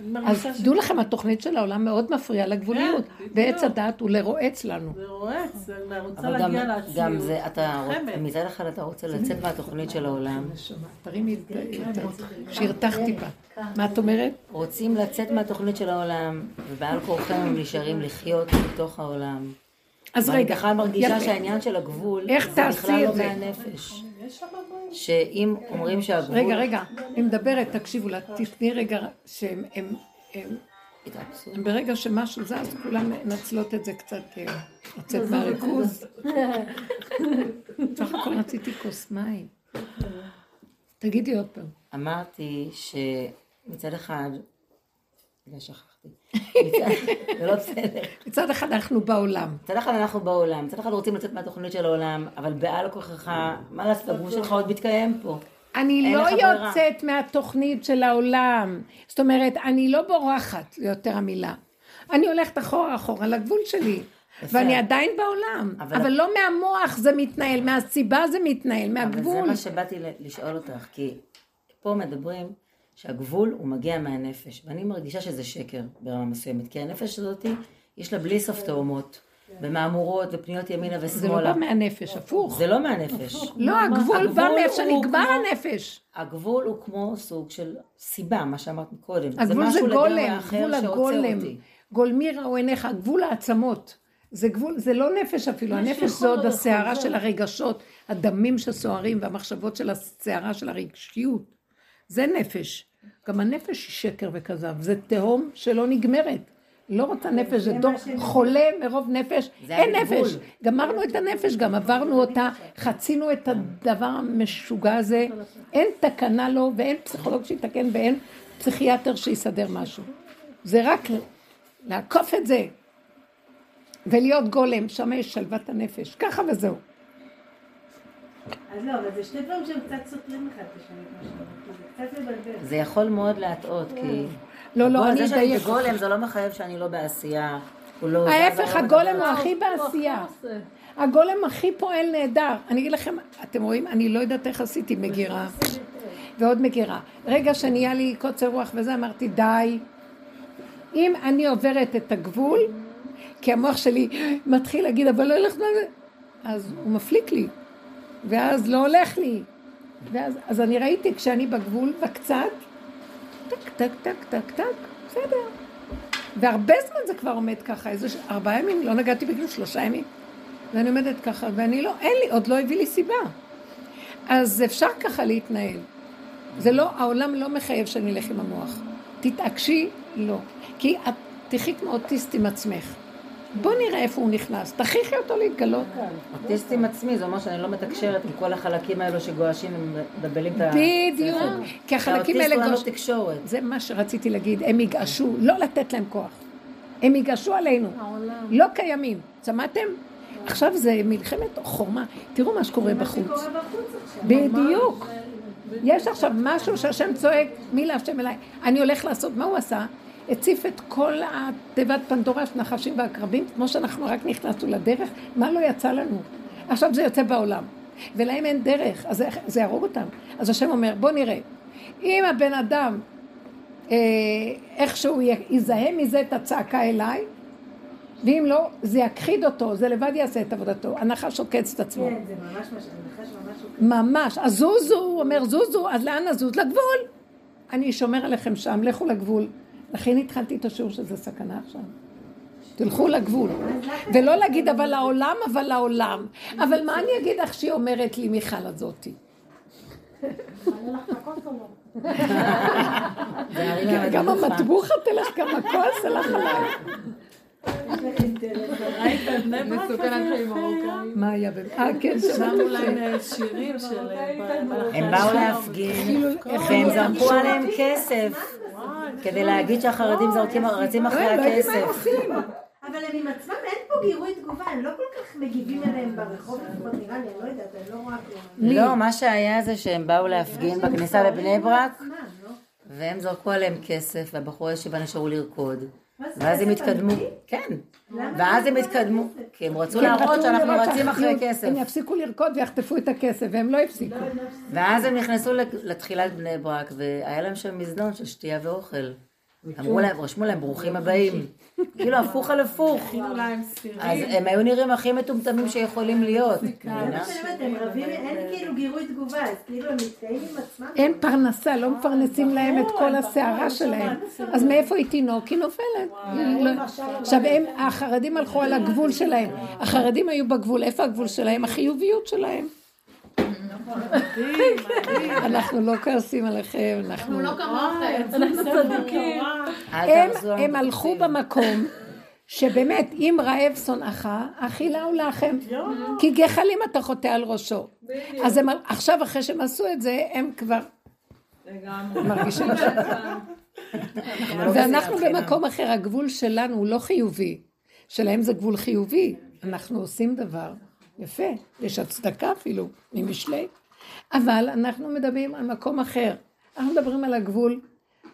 אני מרגישה אז דעו לכם, התוכנית של העולם מאוד מפריעה לגבוליות. כן. ועץ הדעת הוא לרועץ לנו. זה רועץ, אני רוצה להגיע לעצמי. גם זה, אתה, חמד. מצד אחד אתה רוצה לצאת מהתוכנית של העולם, תרימי את את ה... שהרתחת טיפה. מה את אומרת? רוצים לצאת מהתוכנית של העולם, ובעל כורחם הם נשארים לחיות בתוך העולם. אז ואני רגע, בכלל מרגישה. שהעניין של הגבול, איך זה תעשי בכלל את לא זה? מהנפש. יש שם. שאם אומרים שהגבול... רגע, רגע, אני מדברת, תקשיבו לה, תתני רגע שהם... הם- הם- התאפסו. ברגע שמשהו זז, כולם מנצלות את זה קצת אה, לצאת מהריכוז. בסך הכל רציתי כוס מים. תגידי עוד פעם. אמרתי שמצד אחד, לא שכחתי, זה לא בסדר. מצד אחד אנחנו בעולם. מצד אחד אנחנו בעולם, מצד אחד רוצים לצאת מהתוכנית של העולם, אבל בעל כוחך, מה לעשות, הגבול שלך עוד מתקיים פה. אני לא. יוצאת מהתוכנית של העולם. זאת אומרת, אני לא בורחת, זה יותר המילה. אני הולכת אחורה אחורה לגבול שלי. ואני עדיין בעולם. אבל- אבל לא מהמוח זה מתנהל, מהסיבה זה מתנהל, אבל זה מהגבול. מה שבאתי לשאול אותך, כי פה מדברים שהגבול הוא מגיע מהנפש, ואני מרגישה שזה שקר ברמה מסוימת, כי הנפש הזאת, יש לה בלי סוף תאומות, ומהמורות ופניות ימינה זה לא ושמאלה. בא מהנפש, הפוך. זה לא מהנפש. לא, הגבול בא מאיפה שנגמר הנפש. הגבול הוא כמו סוג של סיבה, מה שאמרת קודם. הגבול זה גולם, גבול הגולם. גולמי ראו עיניך, גבול העצמות. זה גבול, זה לא נפש אפילו, הנפש זה עוד הסערה. של הרגשות, הדמים שסוערים והמחשבות של הסערה של הרגשיות. זה נפש. גם הנפש היא שקר וכזב, זה תהום שלא נגמרת. לא רוצה נפש, זה דור חולה מרוב נפש, אין. נפש. גמרנו את הנפש, גם עברנו אותה, חצינו את הדבר המשוגע הזה. אין תקנה לו, ואין פסיכולוג שיתקן, ואין פסיכיאטר שיסדר משהו. זה רק לעקוף את זה, ולהיות גולם, שם יש שלוות הנפש, ככה וזהו. אז לא, אבל זה שני דברים שהם קצת סותרים אחד את השני, כמו שאומרים, כי זה קצת מבלבל. זה יכול מאוד להטעות, כי... לא, לא, הגול- אני אדייק. בגולם זה לא מחייב שאני לא בעשייה. לא... ההפך, לא הגולם מדבר. הוא הכי בעשייה. הגולם הכי פועל נהדר. אני אגיד לכם, אתם רואים, אני לא יודעת איך עשיתי מגירה. ועוד מגירה. רגע שנהיה לי קוצר רוח וזה, אמרתי, די. אם אני עוברת את הגבול, כי המוח שלי מתחיל להגיד, אבל לא ילך... אז הוא מפליק לי. ואז לא הולך לי. ואז אז אני ראיתי כשאני בגבול, וקצת, טק, טק, טק, טק, טק, בסדר. והרבה זמן זה כבר עומד ככה, איזה ש- ארבעה ימים, לא נגעתי בכלום, שלושה ימים. ואני עומדת ככה, ואני לא, אין לי, עוד לא הביא לי סיבה. אז אפשר ככה להתנהל. זה לא, העולם לא מחייב שאני אלך עם המוח. תתעקשי, לא. כי את תחי כמו אוטיסט עם עצמך. בוא נראה איפה הוא נכנס, תכריחי אותו להתגלות. אוטיסט עם עצמי, זה אומר שאני לא מתקשרת עם כל החלקים האלו שגועשים ומבלבלים את השכל. בדיוק. כי החלקים האלה האוטיסט הוא. לא תקשורת. זה מה שרציתי להגיד, הם יגעשו, לא לתת להם כוח. הם יגעשו עלינו. העולם. לא קיימים. שמעתם? עכשיו זה מלחמת חורמה. תראו מה שקורה בחוץ. בדיוק. יש עכשיו משהו שהשם צועק, מי להשם אליי. אני הולך לעשות, מה הוא עשה? הציף את כל התיבת פנדורה של נחשים ועקרבים, כמו שאנחנו רק נכנסנו לדרך, מה לא יצא לנו? עכשיו זה יוצא בעולם. ולהם אין דרך, אז זה יהרוג אותם. אז השם אומר, בוא נראה. אם הבן אדם אה, איכשהו יזהה מזה את הצעקה אליי, ואם לא, זה יכחיד אותו, זה לבד יעשה את עבודתו. הנחש עוקץ את עצמו. כן, זה ממש מה שהנחש ממש הוא ממש. אז זוזו, הוא אומר זוזו, אז לאן נזוז? לגבול. אני שומר עליכם שם, לכו לגבול. לכן התחלתי את השיעור שזה סכנה עכשיו. תלכו לגבול. ולא להגיד אבל לעולם, אבל לעולם. אבל מה אני אגיד לך שהיא אומרת לי, מיכל הזאתי? מהמדוכה. גם המטבוחה תלך כמה כועס הלך עליי. מה היה באמת? אה, כן, שמענו להם שירים של... אה, הם באו להפגין, והם זרקו עליהם כסף, כדי להגיד שהחרדים זורקים- רצים אחרי לא הכסף. אבל הם עם עצמם, אין פה גירוי תגובה, הם לא כל כך מגיבים אליהם ברחוב, לפחות נראה לי, אני לא יודעת, אני לא רואה כלום. לא, מה שהיה זה שהם באו להפגין בכניסה לבני ברק, לא? והם זרקו עליהם כסף, והבחורי ישיבה נשארו לרקוד. ואז הם התקדמו? כן, ואז הם הם התקדמו? כי הם רצו להראות שאנחנו רצים אחרי כסף. הם יפסיקו לרקוד ויחטפו את הכסף, והם לא הפסיקו. ואז הם נכנסו לתחילת בני ברק, והיה להם שם מזנון של שתייה ואוכל. אמרו להם, רשמו להם ברוכים הבאים. כאילו הפוך על הפוך. הכינו להם סירים. אז הם היו נראים הכי מטומטמים שיכולים להיות. הם רבים, אין כאילו גירוי תגובה, אז כאילו הם נתקעים עם עצמם. אין פרנסה, לא מפרנסים להם את כל הסערה שלהם. אז מאיפה היא תינוק? היא נופלת. היא לא- עכשיו, הם, החרדים הלכו על הגבול שלהם. החרדים היו בגבול. איפה הגבול שלהם? החיוביות שלהם. אנחנו לא כועסים עליכם, אנחנו... לא כמוכם. אנחנו צדיקים. הם, הלכו. במקום שבאמת, אם רעב שונאך, אכילה הוא לחם. כי גחלים אתה חוטא על ראשו. אז הם, עכשיו, אחרי שהם עשו את זה, הם כבר מרגישים ש... ואנחנו במקום אחר, הגבול שלנו הוא לא חיובי. שלהם זה גבול חיובי. אנחנו עושים דבר יפה, יש הצדקה אפילו, ממשלי. אבל אנחנו מדברים על מקום אחר. אנחנו מדברים על הגבול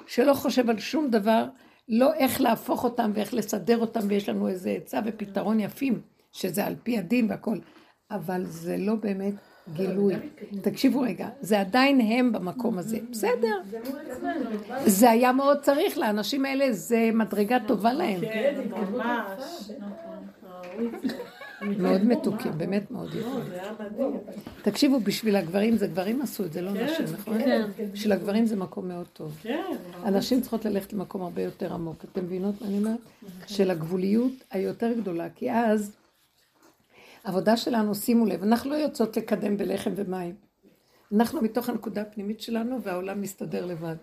שלא חושב על שום דבר, לא איך להפוך אותם ואיך לסדר אותם, ויש לנו איזה עצה ופתרון יפים, שזה על פי הדין והכל. אבל זה לא באמת גילוי. תקשיבו רגע, זה עדיין הם במקום הזה. בסדר. זה היה מאוד צריך לאנשים האלה, זה מדרגה טובה להם. כן, ממש. מאוד מתוקים, באמת מאוד היה מדהים. תקשיבו, בשביל הגברים, זה גברים עשו את זה, לא כן, נשים, נכון? כן. בשביל הגברים זה מקום מאוד טוב. כן. הנשים צריכות ללכת למקום הרבה יותר עמוק. אתם מבינות מה אני אומרת? של הגבוליות היותר גדולה, כי אז העבודה שלנו, שימו לב, אנחנו לא יוצאות לקדם בלחם ומים. אנחנו מתוך הנקודה הפנימית שלנו והעולם מסתדר לבד.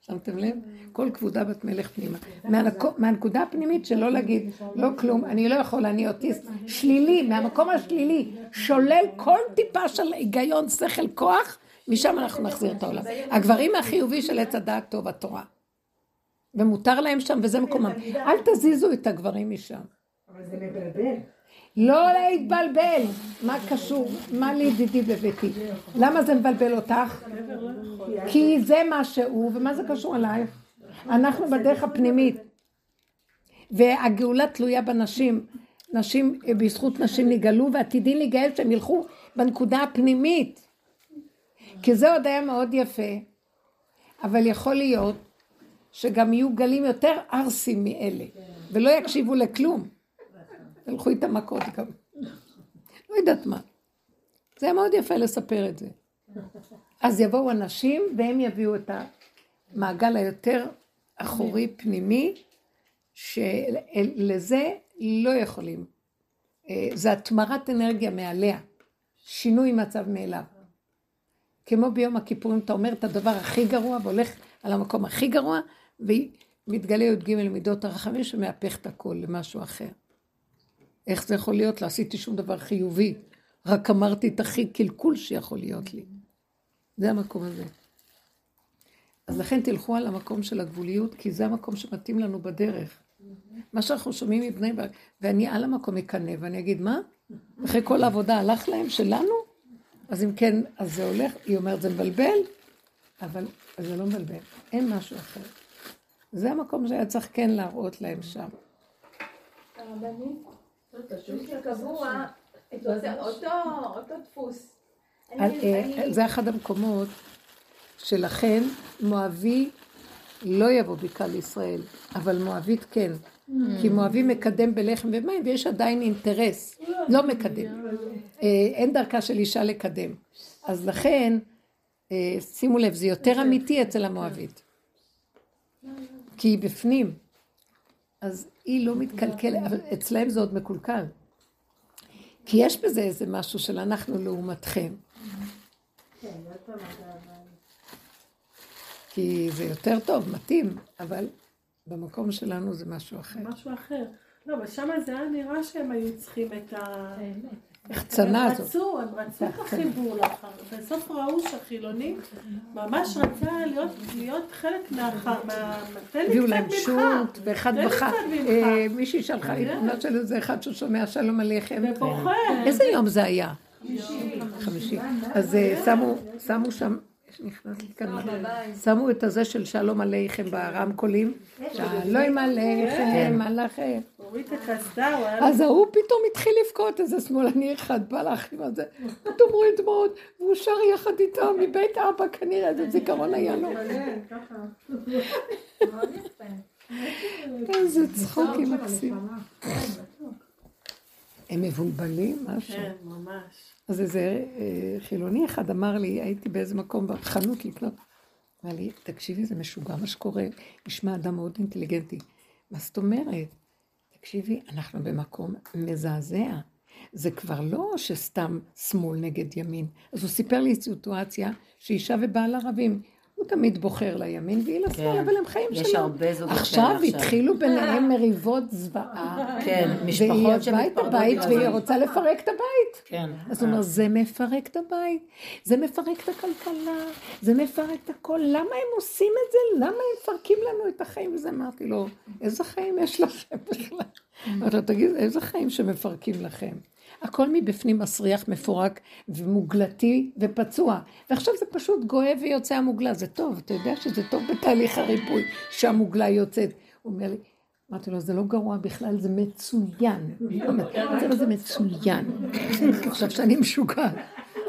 שמתם לב? כל כבודה בת מלך פנימה. מהנקו- מהנקודה הפנימית שלא להגיד, לא כלום, אני לא יכול, אני אוטיסט. שלילי, מהמקום השלילי, שולל כל טיפה של היגיון, שכל, כוח, משם אנחנו נחזיר את העולם. הגברים החיובי של עץ הדעת טוב, התורה. ומותר להם שם, וזה מקומם. אל תזיזו את הגברים משם. אבל זה מבלבל. לא להתבלבל. מה קשור? מה לידידי בביתי? למה זה מבלבל אותך? כי זה מה שהוא, ומה זה קשור אלייך? אנחנו בדרך הפנימית. והגאולה תלויה בנשים. נשים, בזכות נשים נגאלו, ועתידים להיגאל שהם ילכו בנקודה הפנימית. כי זה עוד היה מאוד יפה. אבל יכול להיות שגם יהיו גלים יותר ערסים מאלה, ולא יקשיבו לכלום. תלכו איתם מכות גם. לא יודעת מה. זה היה מאוד יפה לספר את זה. אז יבואו אנשים והם יביאו את המעגל היותר אחורי פנימי, שלזה לא יכולים. אה, זה התמרת אנרגיה מעליה, שינוי מצב מאליו. כמו ביום הכיפורים, אתה אומר את הדבר הכי גרוע והולך על המקום הכי גרוע, ומתגלה י"ג מידות הרחמים שמהפך את הכל למשהו אחר. איך זה יכול להיות? לא עשיתי שום דבר חיובי, רק אמרתי את הכי קלקול שיכול להיות לי. זה המקום הזה. אז לכן תלכו על המקום של הגבוליות, כי זה המקום שמתאים לנו בדרך. מה שאנחנו שומעים מבני ברק, ואני על המקום אקנא, ואני אגיד, מה? אחרי כל העבודה הלך להם שלנו? אז אם כן, אז זה הולך, היא אומרת, זה מבלבל, אבל זה לא מבלבל, אין משהו אחר. זה המקום שהיה צריך כן להראות להם שם. קבוע, אותו דפוס. זה אחד המקומות שלכן מואבי לא יבוא בקעה לישראל, אבל מואבית כן. כי מואבי מקדם בלחם ומים, ויש עדיין אינטרס, לא מקדם. אה, אין דרכה של אישה לקדם. אז לכן, אה, שימו לב, זה יותר אמיתי אצל המואבית. כי היא בפנים. אז היא לא מתקלקלת, אבל אצלהם זה עוד מקולקל. כי יש בזה איזה משהו של אנחנו לעומתכם. כי זה יותר טוב, מתאים, אבל במקום שלנו זה משהו אחר. משהו אחר. לא, אבל שם זה היה נראה שהם היו צריכים את ה... החצנה הם הזאת. רצו, הם רצו את החיבור לאחר. בסוף ראו שהחילוני ממש רצה להיות, להיות חלק מהחר, מה... תן לי הביאו להם. שוט, ואחד בכה. אה, מישהי שלחה לי כן. תמונה של איזה אחד ששומע שלום עליכם. ובוכה. איזה יום זה היה? חמישי. אז אה, שמו, שמו שם, נכנס לי כאן, שמו את הזה של שלום עליכם ברמקולים, שלום עליכם, עליכם. אז ההוא פתאום התחיל לבכות, איזה שמאלני אחד בא לאחים הזה, פתאום רואה דמעות, והוא שר יחד איתם מבית אבא כנראה, איזה זיכרון היה לו. איזה צחוקים מקסים. הם מבולבלים, משהו. כן, ממש. אז איזה אה, חילוני אחד אמר לי, הייתי באיזה מקום בחנות לקנות, אמר לי, תקשיבי, זה משוגע מה שקורה, נשמע אדם מאוד אינטליגנטי. מה זאת אומרת? תקשיבי, אנחנו במקום מזעזע. זה כבר לא שסתם שמאל נגד ימין. אז הוא סיפר לי סיטואציה שאישה ובעלה רבים. הוא תמיד בוחר לימין והיא לשמאל, כן. אבל הם חיים יש שלו. הרבה זוגות עכשיו כאלה עכשיו. התחילו ביניהם מריבות זוועה. כן, והיא משפחות עזבה את שמתפרקות הבית בגלל והיא. רוצה לפרק את הבית. כן. אז הוא אומר, זה מפרק את הבית, זה מפרק את הכלכלה, זה מפרק את הכל, למה הם עושים את זה? למה הם מפרקים לנו את החיים? וזה אמרתי לו, איזה חיים יש לכם בכלל? אמרתי לו, תגיד, איזה חיים שמפרקים לכם? הכל מבפנים מסריח, מפורק ומוגלתי ופצוע. ועכשיו זה פשוט גואה ויוצא המוגלה, זה טוב, אתה יודע שזה טוב בתהליך הריפוי, שהמוגלה יוצאת. הוא אומר לי, אמרתי לו, זה לא גרוע בכלל, זה מצוין. אומר, זה מצוין. עכשיו שאני משוגעת.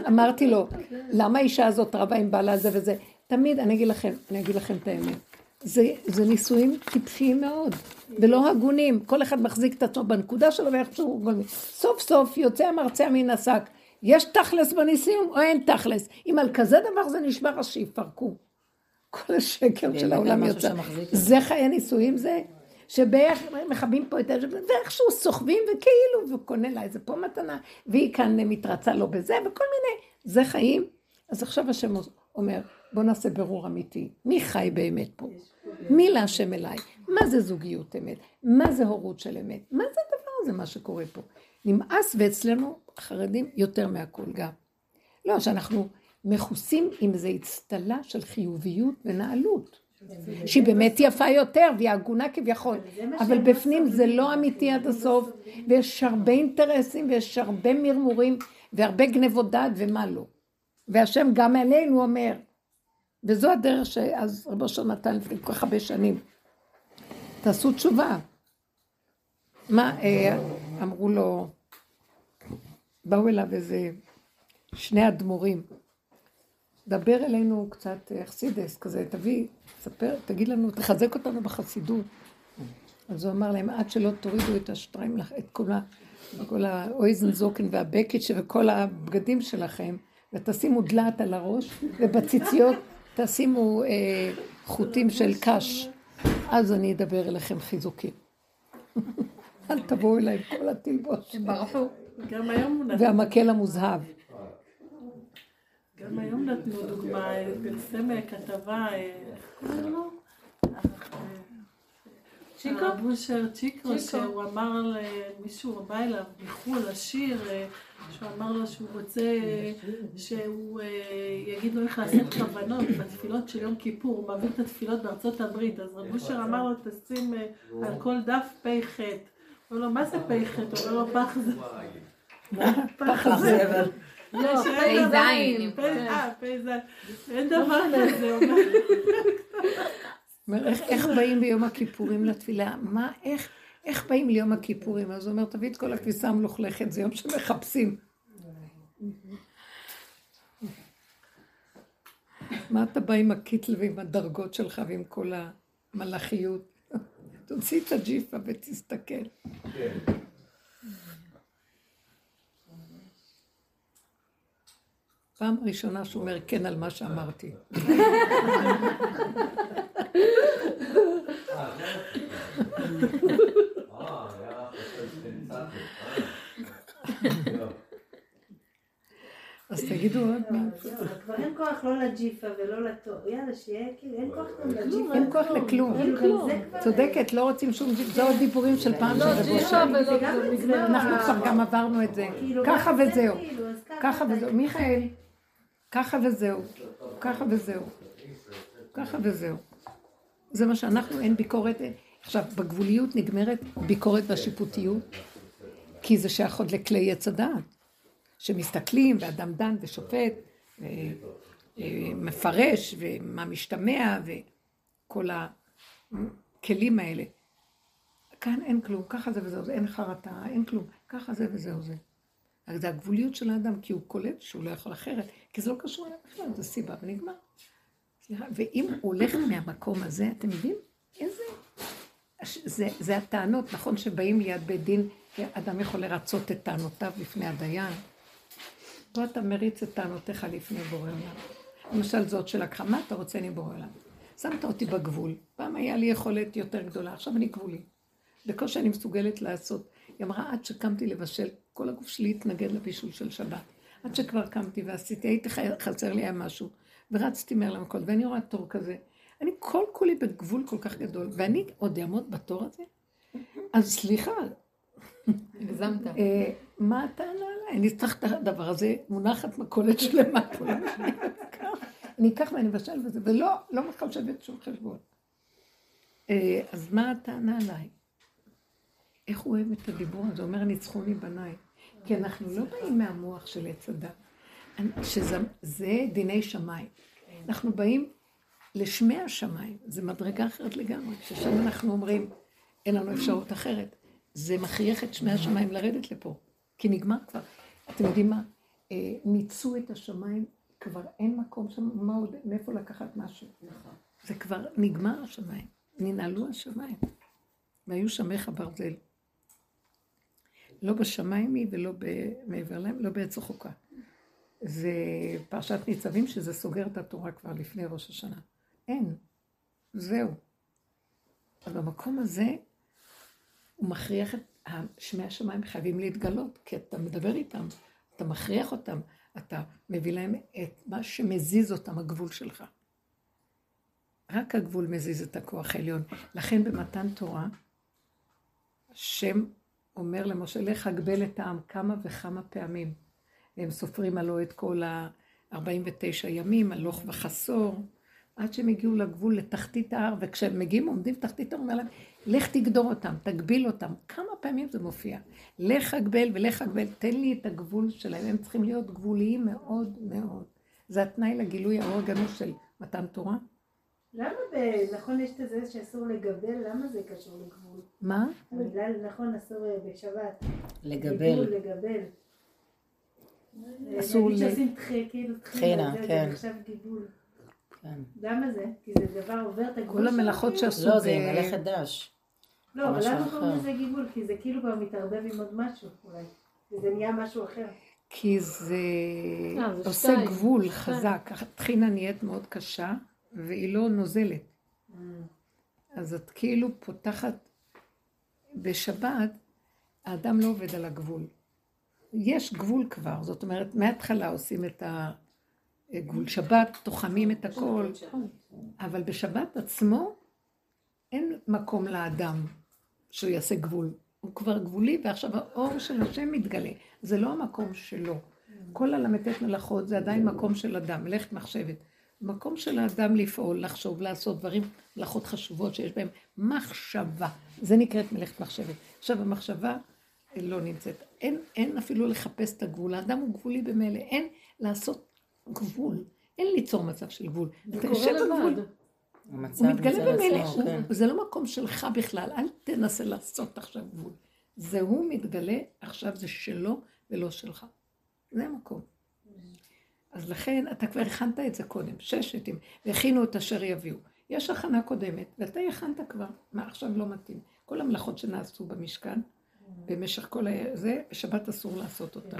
אמרתי לו, למה האישה הזאת רבה עם בעלה זה וזה? תמיד, אני אגיד לכם, אני אגיד לכם את האמת. זה, זה נישואים טיפשיים מאוד, ולא הגונים. כל אחד מחזיק את עצמו בנקודה שלו ואיך שהוא גולמי. סוף סוף יוצא המרצע מן השק. יש תכלס בנישואים או אין תכלס? אם על כזה דבר זה נשמע, אז שיפרקו. כל השקר של העולם יוצא. זה חיי נישואים זה? שבערך מכבים פה את ה... ואיכשהו סוחבים וכאילו, וקונה לה איזה פה מתנה, והיא כאן מתרצה לו בזה, וכל מיני, זה חיים. אז עכשיו השם אומר, בוא נעשה ברור אמיתי, מי חי באמת פה? מי להשם אליי? מה זה זוגיות אמת? מה זה הורות של אמת? מה זה הדבר הזה, מה שקורה פה? נמאס, ואצלנו החרדים יותר מהכל גם. לא, שאנחנו מכוסים עם איזו אצטלה של חיוביות ונעלות. שהיא באמת יפה יותר והיא הגונה כביכול, אבל בפנים זה לא אמיתי עד הסוף, ויש הרבה אינטרסים ויש הרבה מרמורים והרבה גנבות דעת ומה לא. והשם גם עלינו אומר, וזו הדרך שאז רבו אושר נתן לפני כל כך הרבה שנים. תעשו תשובה. מה, אה, אמרו לו, באו אליו איזה שני אדמו"רים, דבר אלינו קצת אכסידס כזה, תביא, תספר, תגיד לנו, תחזק אותנו בחסידות. אז הוא אמר להם, עד שלא תורידו את השטריים, את כל, ה, כל האויזן זוקן והבקט וכל הבגדים שלכם, ותשימו דלעת על הראש, ובציציות תשימו אה, חוטים של קש. אז אני אדבר אליכם חיזוקים. [laughs] אל תבואו אליי עם כל התלבוש. הם ברחו. גם היום הוא נתן- והמקל המוזהב. גם היום נתנו דוגמה, אה, פרסם אה, כתבה, אה, איך קוראים לו? אה, צ'יקו? הרב אושר צ'יקו, שהוא אמר למישהו, בא אליו מחו"ל, לשיר, אה, שהוא אמר לו שהוא רוצה אה, שהוא אה, יגיד לו איך לעשות כוונות בתפילות של יום כיפור, הוא מעביר את התפילות בארצות הברית, אז רב אושר אמר לו תשים אה, על כל דף פ"ח. הוא אומר לו, מה זה פ"ח? הוא אומר לו, פח זה... [laughs] פח זה... לא, פ"ז. פ"ז, אה, פ"ז. אין דבר כזה, [laughs] איך, איך באים ביום הכיפורים לתפילה? מה, איך, איך באים ליום הכיפורים? אז הוא אומר, תביא את כל הכביסה המלוכלכת, זה יום שמחפשים. מה אתה בא עם הקיטל ועם הדרגות שלך ועם כל המלאכיות? תוציא את הג'יפה ותסתכל. פעם ראשונה שהוא אומר כן על מה שאמרתי. אז תגידו עוד מה. כבר אין כוח לא לג'יפה ולא לטוב. יאללה, שיהיה כאילו, אין כוח גם לג'יפה. אין כוח לכלום. כאילו, צודקת, לא רוצים שום ג'יפ, זה עוד דיבורים של פעם של רבו ג'יפה שם. ולא זה גם זה אצלנו. נגמר. אנחנו כבר גם עברנו את זה. כאילו, ככה וזהו. כאילו, ככה וזהו. מיכאל, ככה וזהו. ככה וזהו. ככה וזהו. זה מה שאנחנו, אין ביקורת. עכשיו, בגבוליות נגמרת ביקורת והשיפוטיות, כי זה שייך עוד לכלי עץ הדעת, שמסתכלים, ואדם דן ושופט, ומפרש, ומה משתמע, וכל הכלים האלה. כאן אין כלום, ככה זה וזהו, זה, אין חרטה, אין כלום, ככה זה וזהו זה. זה הגבוליות של האדם, כי הוא קולט שהוא לא יכול אחרת, כי זה לא קשור אליו בכלל, זה סיבה ונגמר. ואם הוא הולך מהמקום הזה, אתם יודעים איזה... זה, זה הטענות, נכון שבאים ליד בית דין, אדם יכול לרצות את טענותיו לפני הדיין. פה אתה מריץ את טענותיך לפני בורא עולם. למשל זאת שלקחה, מה אתה רוצה אני בורא עולם? שמת אותי בגבול. פעם היה לי יכולת יותר גדולה, עכשיו אני גבולי. בקושי אני מסוגלת לעשות. היא אמרה, עד שקמתי לבשל, כל הגוף שלי התנגד לבישול של שבת. עד שכבר קמתי ועשיתי, הייתי חסר לי היה משהו, ורצתי מהר למקום, ואני רואה תור כזה. כל כולי בגבול כל כך גדול, ואני עוד אעמוד בתור הזה? אז סליחה, הגזמת. אה, מה הטענה עליי? אני צריך את הדבר הזה, מונחת מכולת שלמה. אני אקח- אני אקח ואני אבשל וזה, ולא, לא מחשבת שום חשבון. אה, אז מה הטענה עליי? איך הוא אוהב את הדיבור הזה? אומר, ניצחוני בניי. כי אנחנו לא באים מהמוח של עץ הדת, שזה זה דיני שמיים. אנחנו באים לשמי השמיים, זה מדרגה אחרת לגמרי, ששם אנחנו אומרים, אין לנו אפשרות אחרת. זה מכריח את שמי השמיים לרדת לפה, כי נגמר כבר. אתם יודעים מה? אה, מיצו את השמיים, כבר אין מקום שם, מה עוד, מאיפה לקחת משהו. זה כבר נגמר השמיים, ננעלו השמיים, והיו שמך ברזל. לא בשמיים היא ולא מעבר להם, לא בעץ החוקה. זה פרשת ניצבים שזה סוגר את התורה כבר לפני ראש השנה. אין, זהו. אז במקום הזה הוא מכריח את שמי השמיים חייבים להתגלות, כי אתה מדבר איתם, אתה מכריח אותם, אתה מביא להם את מה שמזיז אותם, הגבול שלך. רק הגבול מזיז את הכוח העליון. לכן במתן תורה, השם אומר למשה, לך הגבל את העם כמה וכמה פעמים. והם סופרים הלא את כל ה-49 ימים, הלוך וחסור, עד שהם הגיעו לגבול, לתחתית ההר, וכשהם מגיעים, עומדים בתחתית ההר, אומר להם, לך תגדור אותם, תגביל אותם. כמה פעמים זה מופיע? לך אגבל ולך אגבל, תן לי את הגבול שלהם, הם צריכים להיות גבוליים מאוד מאוד. זה התנאי לגילוי האור הגנוז של מתן תורה. למה ב... נכון יש את זה שאסור לגבל, למה זה קשור לגבול? מה? המילה נכון אסור אה, בשבת. לגבל. לגבל. אסור נגיד ל- שעושים תח- כאילו כן. זה נחשב גיבול. כן. למה זה? כי זה דבר עובר את הגבול כל המלאכות שעשו לא, זה מלאכת דש. לא, אבל למה. קוראים לזה גיבול? כי זה כאילו כבר מתערבב עם עוד משהו אולי. וזה נהיה משהו אחר. כי זה אה, זה עושה. גבול. חזק. הטחינה נהיית מאוד קשה, והיא לא נוזלת. אז את כאילו פותחת, בשבת, האדם לא עובד על הגבול. יש גבול כבר, זאת אומרת, מההתחלה עושים את הגבול. שבת, תוחמים את הכל, אבל בשבת עצמו אין מקום לאדם שהוא יעשה גבול. הוא כבר גבולי, ועכשיו האור של השם מתגלה. זה לא המקום שלו. כל הל"ט מלאכות זה עדיין מקום של אדם, מלאכת מחשבת. מקום של האדם לפעול, לחשוב, לעשות דברים, מלאכות חשובות שיש בהן מחשבה. זה נקראת מלאכת מחשבת. עכשיו, המחשבה לא נמצאת. אין, אין אפילו לחפש את הגבול. האדם הוא גבולי במילא. אין לעשות גבול. אין ליצור מצב של גבול. זה אתה קורה יושב לבד. בגבול. הוא מתגלה במילא, הוא- כן. זה לא מקום שלך בכלל, אל תנסה לעשות עכשיו גבול. זה הוא מתגלה, עכשיו זה שלו ולא שלך. זה המקום. אז לכן, אתה כבר הכנת את זה קודם, ששת, והכינו את אשר יביאו. יש הכנה קודמת, ואתה הכנת כבר, מה עכשיו לא מתאים. כל המלאכות שנעשו במשכן, במשך כל ה... זה, בשבת אסור לעשות אותן.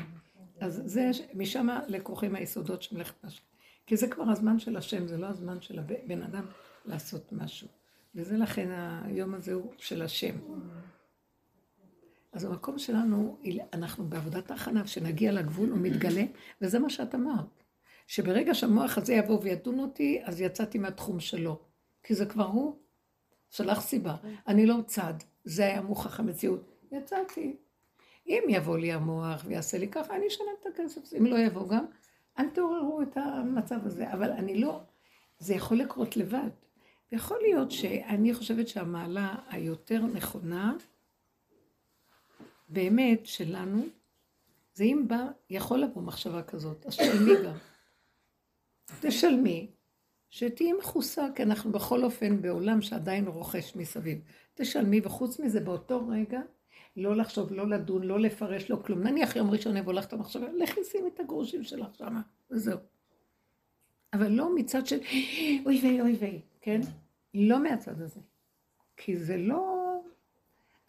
אז זה, משם לקוחים היסודות של מלאכת משהו. כי זה כבר הזמן של השם, זה לא הזמן של הבן אדם לעשות משהו. וזה לכן היום הזה הוא של השם. אז המקום שלנו, אנחנו בעבודת ההכנה, כשנגיע לגבול הוא מתגלה, וזה מה שאת אמרת. שברגע שהמוח הזה יבוא וידון אותי, אז יצאתי מהתחום שלו. כי זה כבר הוא. שלח סיבה. אני לא צד, זה היה מוכח המציאות. יצאתי. אם יבוא לי המוח ויעשה לי ככה, אני אשלם את הכסף. אם לא יבוא גם, אל תעוררו את המצב הזה. אבל אני לא, זה יכול לקרות לבד. ויכול להיות שאני חושבת שהמעלה היותר נכונה, באמת שלנו, זה אם בא, יכול לבוא מחשבה כזאת, אז שלמי גם. תשלמי, שתהיי מכוסה, כי אנחנו בכל אופן בעולם שעדיין רוכש מסביב. תשלמי, וחוץ מזה, באותו רגע, לא לחשוב, לא לדון, לא לפרש, לא כלום. נניח יום ראשון יבוא לך את המחשבה, לכי שימי את הגרושים שלך שמה, וזהו. אבל לא מצד של אוי ויי, אוי ויי, כן? לא מהצד הזה. כי זה לא...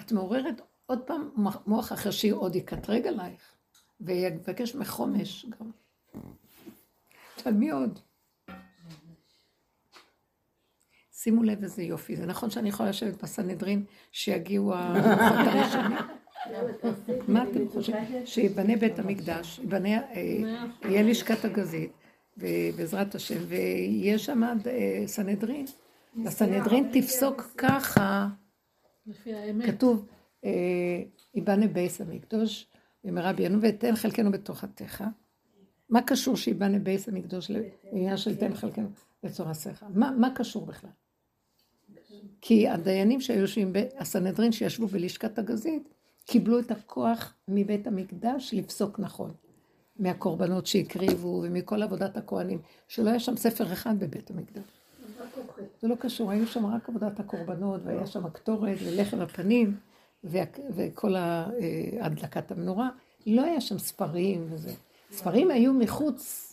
את מעוררת עוד פעם מוח אחר שעוד יקטרג עלייך, ויבקש מחומש גם. אבל מי עוד? שימו לב איזה יופי, זה נכון שאני יכולה לשבת בסנהדרין שיגיעו המוחות הראשונים? [laughs] מה אתם חושבים? שיבנה בית המקדש, יבנה, אה, יהיה לשכת הגזית, ובעזרת השם, ויהיה שם אה, סנהדרין. הסנהדרין תפסוק ככה. כתוב, אה, יבנה בית המקדש, במהרה בימינו ותן חלקנו בתורתך. מה קשור שיבנה בית המקדש לעניין של תן חלקנו? מה, מה קשור בכלל? כי הדיינים שהיו יושבים, הסנהדרין שישבו בלשכת הגזית, קיבלו את הכוח מבית המקדש לפסוק נכון. מהקורבנות שהקריבו ומכל עבודת הכוהנים, שלא היה שם ספר אחד בבית המקדש. זה לא קשור, היו שם רק עבודת הקורבנות, והיה שם הקטורת ולחם הפנים, וכל הדלקת המנורה. לא היה שם ספרים וזה. ספרים היו מחוץ,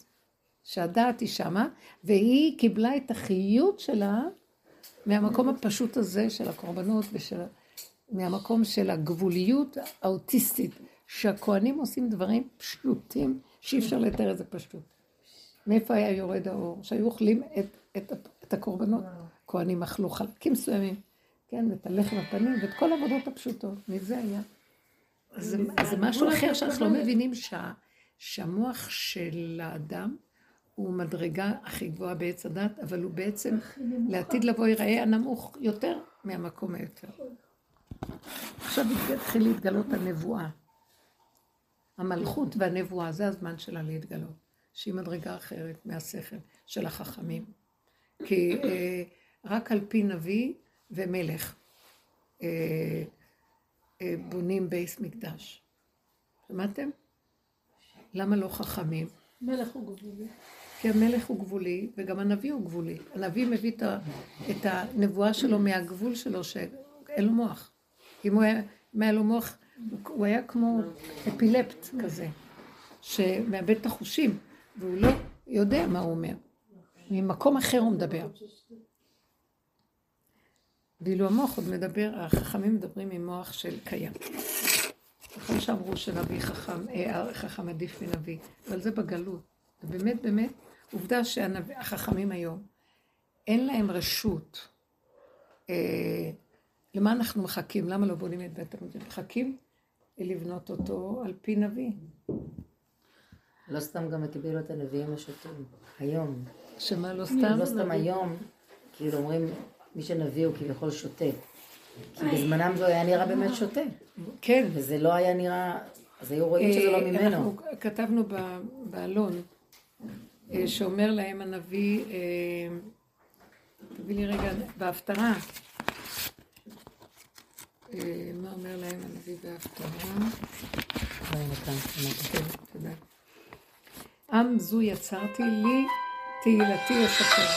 שהדעת היא שמה, והיא קיבלה את החיות שלה מהמקום הפשוט הזה של הקורבנות ושל... מהמקום של הגבוליות האוטיסטית, שהכוהנים עושים דברים פשוטים שאי אפשר לתאר את זה פשוט. מאיפה היה יורד האור? שהיו אוכלים את, את, את הקורבנות. כהנים אכלו חלקים מסוימים, כן, ואת הלחם הפנים, ואת כל העבודות הפשוטות. מזה היה. זה, זה משהו אחר שאנחנו לא מבינים שה, שהמוח של האדם הוא מדרגה הכי גבוהה בעץ הדת, אבל הוא בעצם לעתיד לבוא ייראה הנמוך יותר מהמקום היותר. עכשיו התחיל להתגלות הנבואה. המלכות והנבואה, זה הזמן שלה להתגלות. שהיא מדרגה אחרת מהשכל של החכמים. כי אה, רק על פי נביא ומלך אה, אה, בונים בייס מקדש. שמעתם? למה לא חכמים? מלך הוא גבולי. כי המלך הוא גבולי, וגם הנביא הוא גבולי. הנביא מביא את הנבואה שלו מהגבול שלו, שאין לו מוח. אם הוא היה, היה לו מוח, הוא- היה כמו אפילפט כזה, שמאבד את החושים, והוא לא יודע מה הוא אומר. ממקום אחר הוא מדבר. ואילו המוח עוד מדבר, החכמים מדברים עם מוח של קיים. נכון שאמרו שנביא חכם, אה, חכם עדיף מנביא, אבל זה בגלות. ובאמת, באמת, עובדה שהחכמים היום, אין להם רשות. אה, למה אנחנו מחכים? למה לא בונים את בית המקדש? מחכים לבנות אותו על פי נביא. לא סתם גם הקבילו את הנביאים השוטים. היום. שמה לא סתם? לא סתם היום, כאילו אומרים, מי שנביא הוא כביכול שותה. כי בזמנם זה היה נראה באמת שותה. כן. וזה לא היה נראה, אז היו רואים שזה לא אה, ממנו. אנחנו כתבנו ב- בעלון, אה, שאומר להם הנביא, אה, תביא לי רגע, בהפטרה, אה, מה אומר להם הנביא בהפטרה? עם זו יצרתי לי, תהילתי לראות?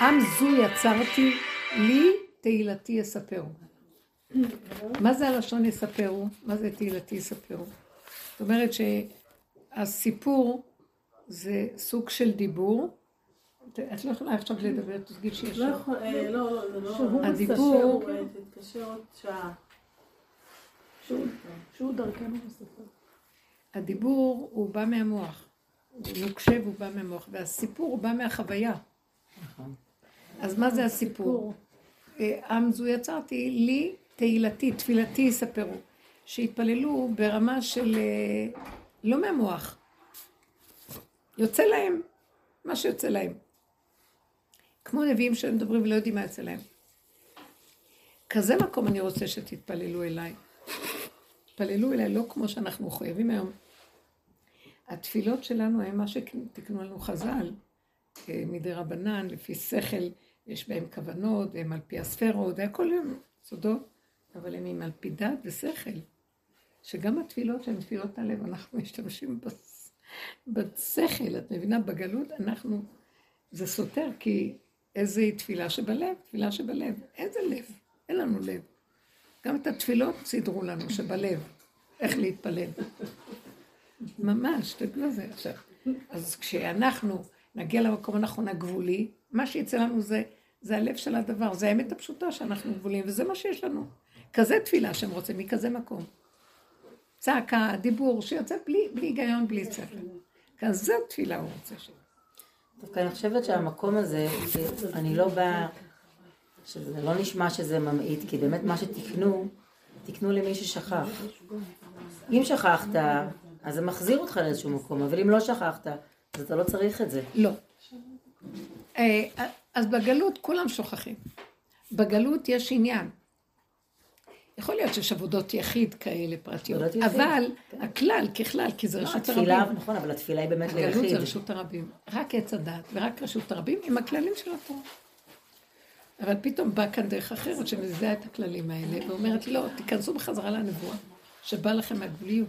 עם זו יצרתי לי, תהילתי יספרו. מה זה הלשון יספרו? מה זה תהילתי יספרו? זאת אומרת שהסיפור זה סוג של דיבור. את- לא יכולה עכשיו לדבר, תגיד שיש לא. יכול, אה, לא, לא, זה לא, הדיבור- תתקשר, אה, תתקשר עוד שעה. שהוא- שהוא דרכנו מספר. הדיבור הוא בא מהמוח. הוא נוקשה והוא בא מהמוח, והסיפור הוא בא מהחוויה. נכון. אז מה זה הסיפור? אה, עם זו יצרתי, לי תהילתי, תפילתי יספרו. שיתפללו ברמה של... לא מהמוח. יוצא להם מה שיוצא להם. כמו נביאים שמדברים ולא יודעים מה יוצא להם. כזה מקום אני רוצה שתתפללו אליי. תתפללו אליי לא כמו שאנחנו מחויבים היום. התפילות שלנו הם מה שתקנו לנו חז"ל, אה, מדי רבנן, לפי שכל, יש בהם כוונות, והם על פי הספרות, והכל הם סודות, אבל הם עם על פי דת ושכל. שגם התפילות שהן תפילות הלב, אנחנו משתמשים בשכל, את מבינה? בגלות אנחנו, זה סותר, כי איזה תפילה שבלב, תפילה שבלב, איזה לב? אין לנו לב. גם את התפילות סידרו לנו, שבלב, איך להתפלל. ממש, תדעו על זה עכשיו. אז כשאנחנו נגיע למקום הנכון הגבולי, מה שיצא לנו זה, זה הלב של הדבר, זה האמת הפשוטה שאנחנו גבולים, וזה מה שיש לנו. כזה תפילה שהם רוצים, מכזה מקום. צעקה, דיבור, שיוצא בלי, בלי היגיון, בלי שכל. כזה תפילה הוא רוצה ש... דווקא אני חושבת שהמקום הזה, אני לא באה, שזה לא נשמע שזה ממעיט, כי באמת מה שתיקנו, תיקנו למי ששכח. אם שכחת, אז זה מחזיר אותך לאיזשהו מקום, אבל אם לא שכחת, אז אתה לא צריך את זה. לא. אה, אז בגלות כולם שוכחים. בגלות יש עניין. יכול להיות שיש עבודות יחיד כאלה פרטיות, יחיד, אבל הכלל ככלל, כי זה לא, רשות התפילה, הרבים. נכון, אבל התפילה היא באמת הגלות זה ליחיד. רשות הרבים. רק עץ הדת ורק רשות הרבים עם הכללים של התורה. אבל פתאום בא כאן דרך אחרת שמזיעה את הכללים האלה ואומרת, לא, תיכנסו בחזרה לנבואה, שבא לכם מהגבוליות.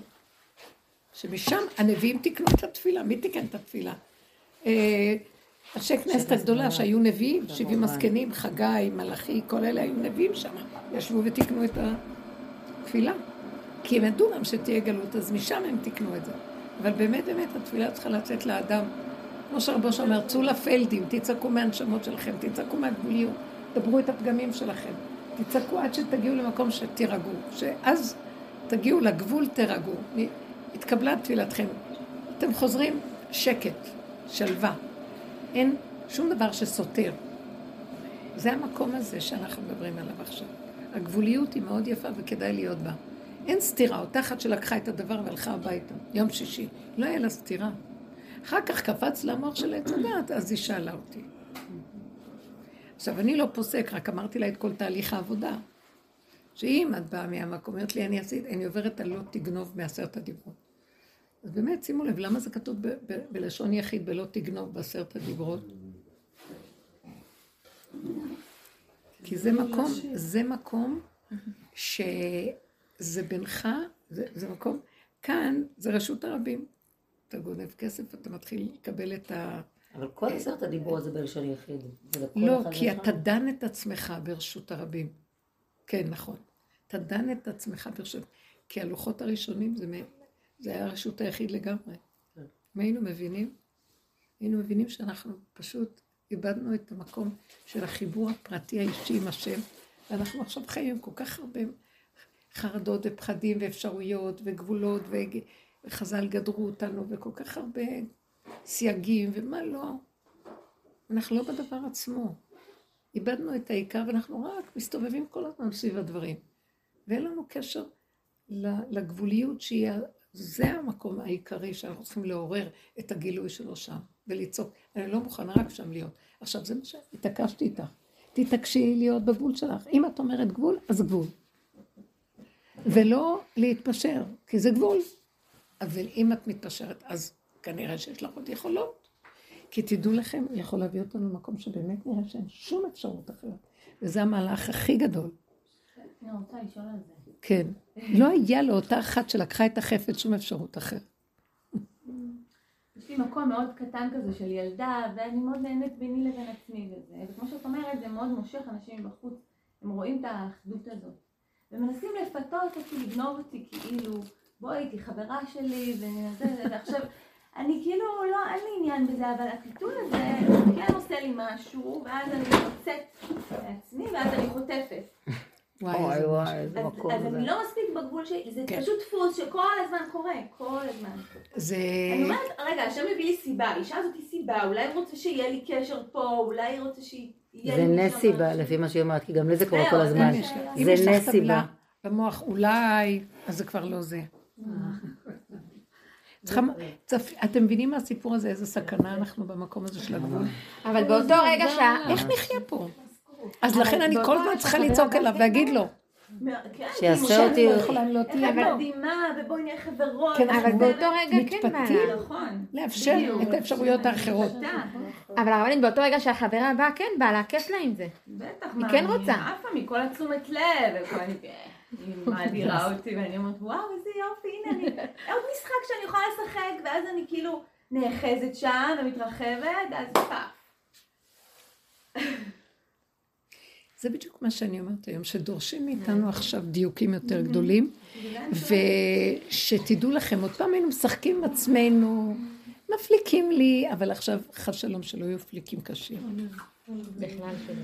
שמשם הנביאים תיקנו את התפילה. מי תיקן את התפילה? אנשי כנסת הגדולה שהיו נביאים, שבעים הזקנים, חגי, מלאכי, כל אלה היו נביאים שם. ישבו ותיקנו את התפילה. כי הם ידעו גם שתהיה גלות, אז משם הם תיקנו את זה. אבל באמת באמת התפילה צריכה לצאת לאדם. כמו שרבו אומר, צאו לפלדים, תצעקו מהנשמות שלכם, תצעקו מהגבוליות, דברו את הפגמים שלכם. תצעקו עד שתגיעו למקום שתירגעו, שאז תגיעו לגבול, תירגעו. התקבלה תפילתכם. אתם חוזרים, שקט, שלווה. אין שום דבר שסותר. זה המקום הזה שאנחנו מדברים עליו עכשיו. הגבוליות היא מאוד יפה וכדאי להיות בה. אין סתירה, אותה אחת שלקחה את הדבר והלכה הביתה, יום שישי. לא היה לה סתירה. אחר כך קפץ למוח של עץ הדעת, אז היא שאלה אותי. עכשיו, אני לא פוסק, רק אמרתי לה את כל תהליך העבודה. שאם את באה מהמקום, אומרת לי, אני עשית, אני עוברת על לא תגנוב מעשרת הדיברות. אז באמת, שימו לב, למה זה כתוב בלשון יחיד, בלא תגנוב בעשרת הדיברות? כי זה מקום, זה מקום שזה בינך, זה, זה מקום, כאן זה רשות הרבים. אתה גונב כסף, אתה מתחיל לקבל את ה... אבל כל עשרת הדיברות זה בלשון יחיד. לא, כי. אתה דן את עצמך ברשות הרבים. כן, נכון. אתה דן את עצמך ברשות... כי הלוחות הראשונים זה, זה היה הרשות היחיד לגמרי. אם היינו מבינים, היינו מבינים שאנחנו פשוט איבדנו את המקום של החיבור הפרטי האישי עם השם, ואנחנו עכשיו חיים עם כל כך הרבה חרדות ופחדים ואפשרויות וגבולות וחז"ל גדרו אותנו וכל כך הרבה סייגים ומה לא. אנחנו לא בדבר עצמו. איבדנו את העיקר ואנחנו רק מסתובבים כל הזמן סביב הדברים. ואין לנו קשר לגבוליות שהיא, זה המקום העיקרי שאנחנו צריכים לעורר את הגילוי שלו שם ולצעוק. אני לא מוכנה רק שם להיות. עכשיו זה מה שהתעקשתי איתך. תתעקשי להיות בגבול שלך. אם את אומרת גבול, אז גבול. ולא להתפשר, כי זה גבול. אבל אם את מתפשרת, אז כנראה שיש לך עוד יכולות. כי תדעו לכם, הוא יכול להביא אותנו למקום שבאמת נראה שאין שום אפשרות אחרת. וזה המהלך הכי גדול. אני רוצה לשאול על זה. כן. לא היה לאותה אחת שלקחה את החפץ שום אפשרות אחרת. יש לי מקום מאוד קטן כזה של ילדה, ואני מאוד נהנית ביני לבין עצמי וזה. וכמו שאת אומרת, זה מאוד מושך אנשים מבחוץ. הם רואים את האחדות הזאת. ומנסים לפתות אותי, לגנוב אותי, כאילו, בואי, תהיי חברה שלי, וזה, ועכשיו, אני כאילו, לא, אין לי עניין בזה, אבל הטיטול הזה, כן עושה לי משהו, ואז אני יוצאת לעצמי, ואז אני חוטפת. וואי, איזה משהו. איזה אז, אז אני לא מספיק בגבול שלי, זה כן. פשוט דפוס שכל הזמן קורה, כל הזמן. זה... אני אומרת, רגע, השם מביא לי סיבה, האישה הזאת היא סיבה, אולי הוא רוצה שיהיה לי קשר פה, אולי הוא רוצה שיהיה זה לי נס שם סיבה. לפי מה שהיא אומרת, כי גם לי זה קורה כל זה הזמן. מה זה נס סיבה. במוח אולי, אז זה כבר לא זה. [laughs] אתם מבינים מהסיפור הזה איזה סכנה אנחנו במקום הזה של הגבול? אבל באותו רגע שה... איך נחיה פה? אז לכן אני כל הזמן צריכה לצעוק אליו ולהגיד לו. כן, שיעשה אותי- לא לא את לו. מדהימה, ובואי נהיה חברות. כן, אבל באותו רגע כן בא מתפתים. לה. נכון. לאפשר. את האפשרויות האחרות. אבל הרבנית באותו רגע שהחברה באה כן בא לה, כיף לה עם זה. בטח, היא כן רוצה. עפה מכל התשומת לב. היא מאדירה אותי, ואני אומרת, וואו, איזה יופי, הנה, אני... עוד משחק שאני יכולה לשחק, ואז אני כאילו נאחזת שם ומתרחבת, אז פאף. זה בדיוק מה שאני אומרת היום, שדורשים מאיתנו עכשיו דיוקים יותר גדולים, ושתדעו לכם, עוד פעם היינו משחקים עם עצמנו, מפליקים לי, אבל עכשיו חס שלום שלא יהיו פליקים קשים.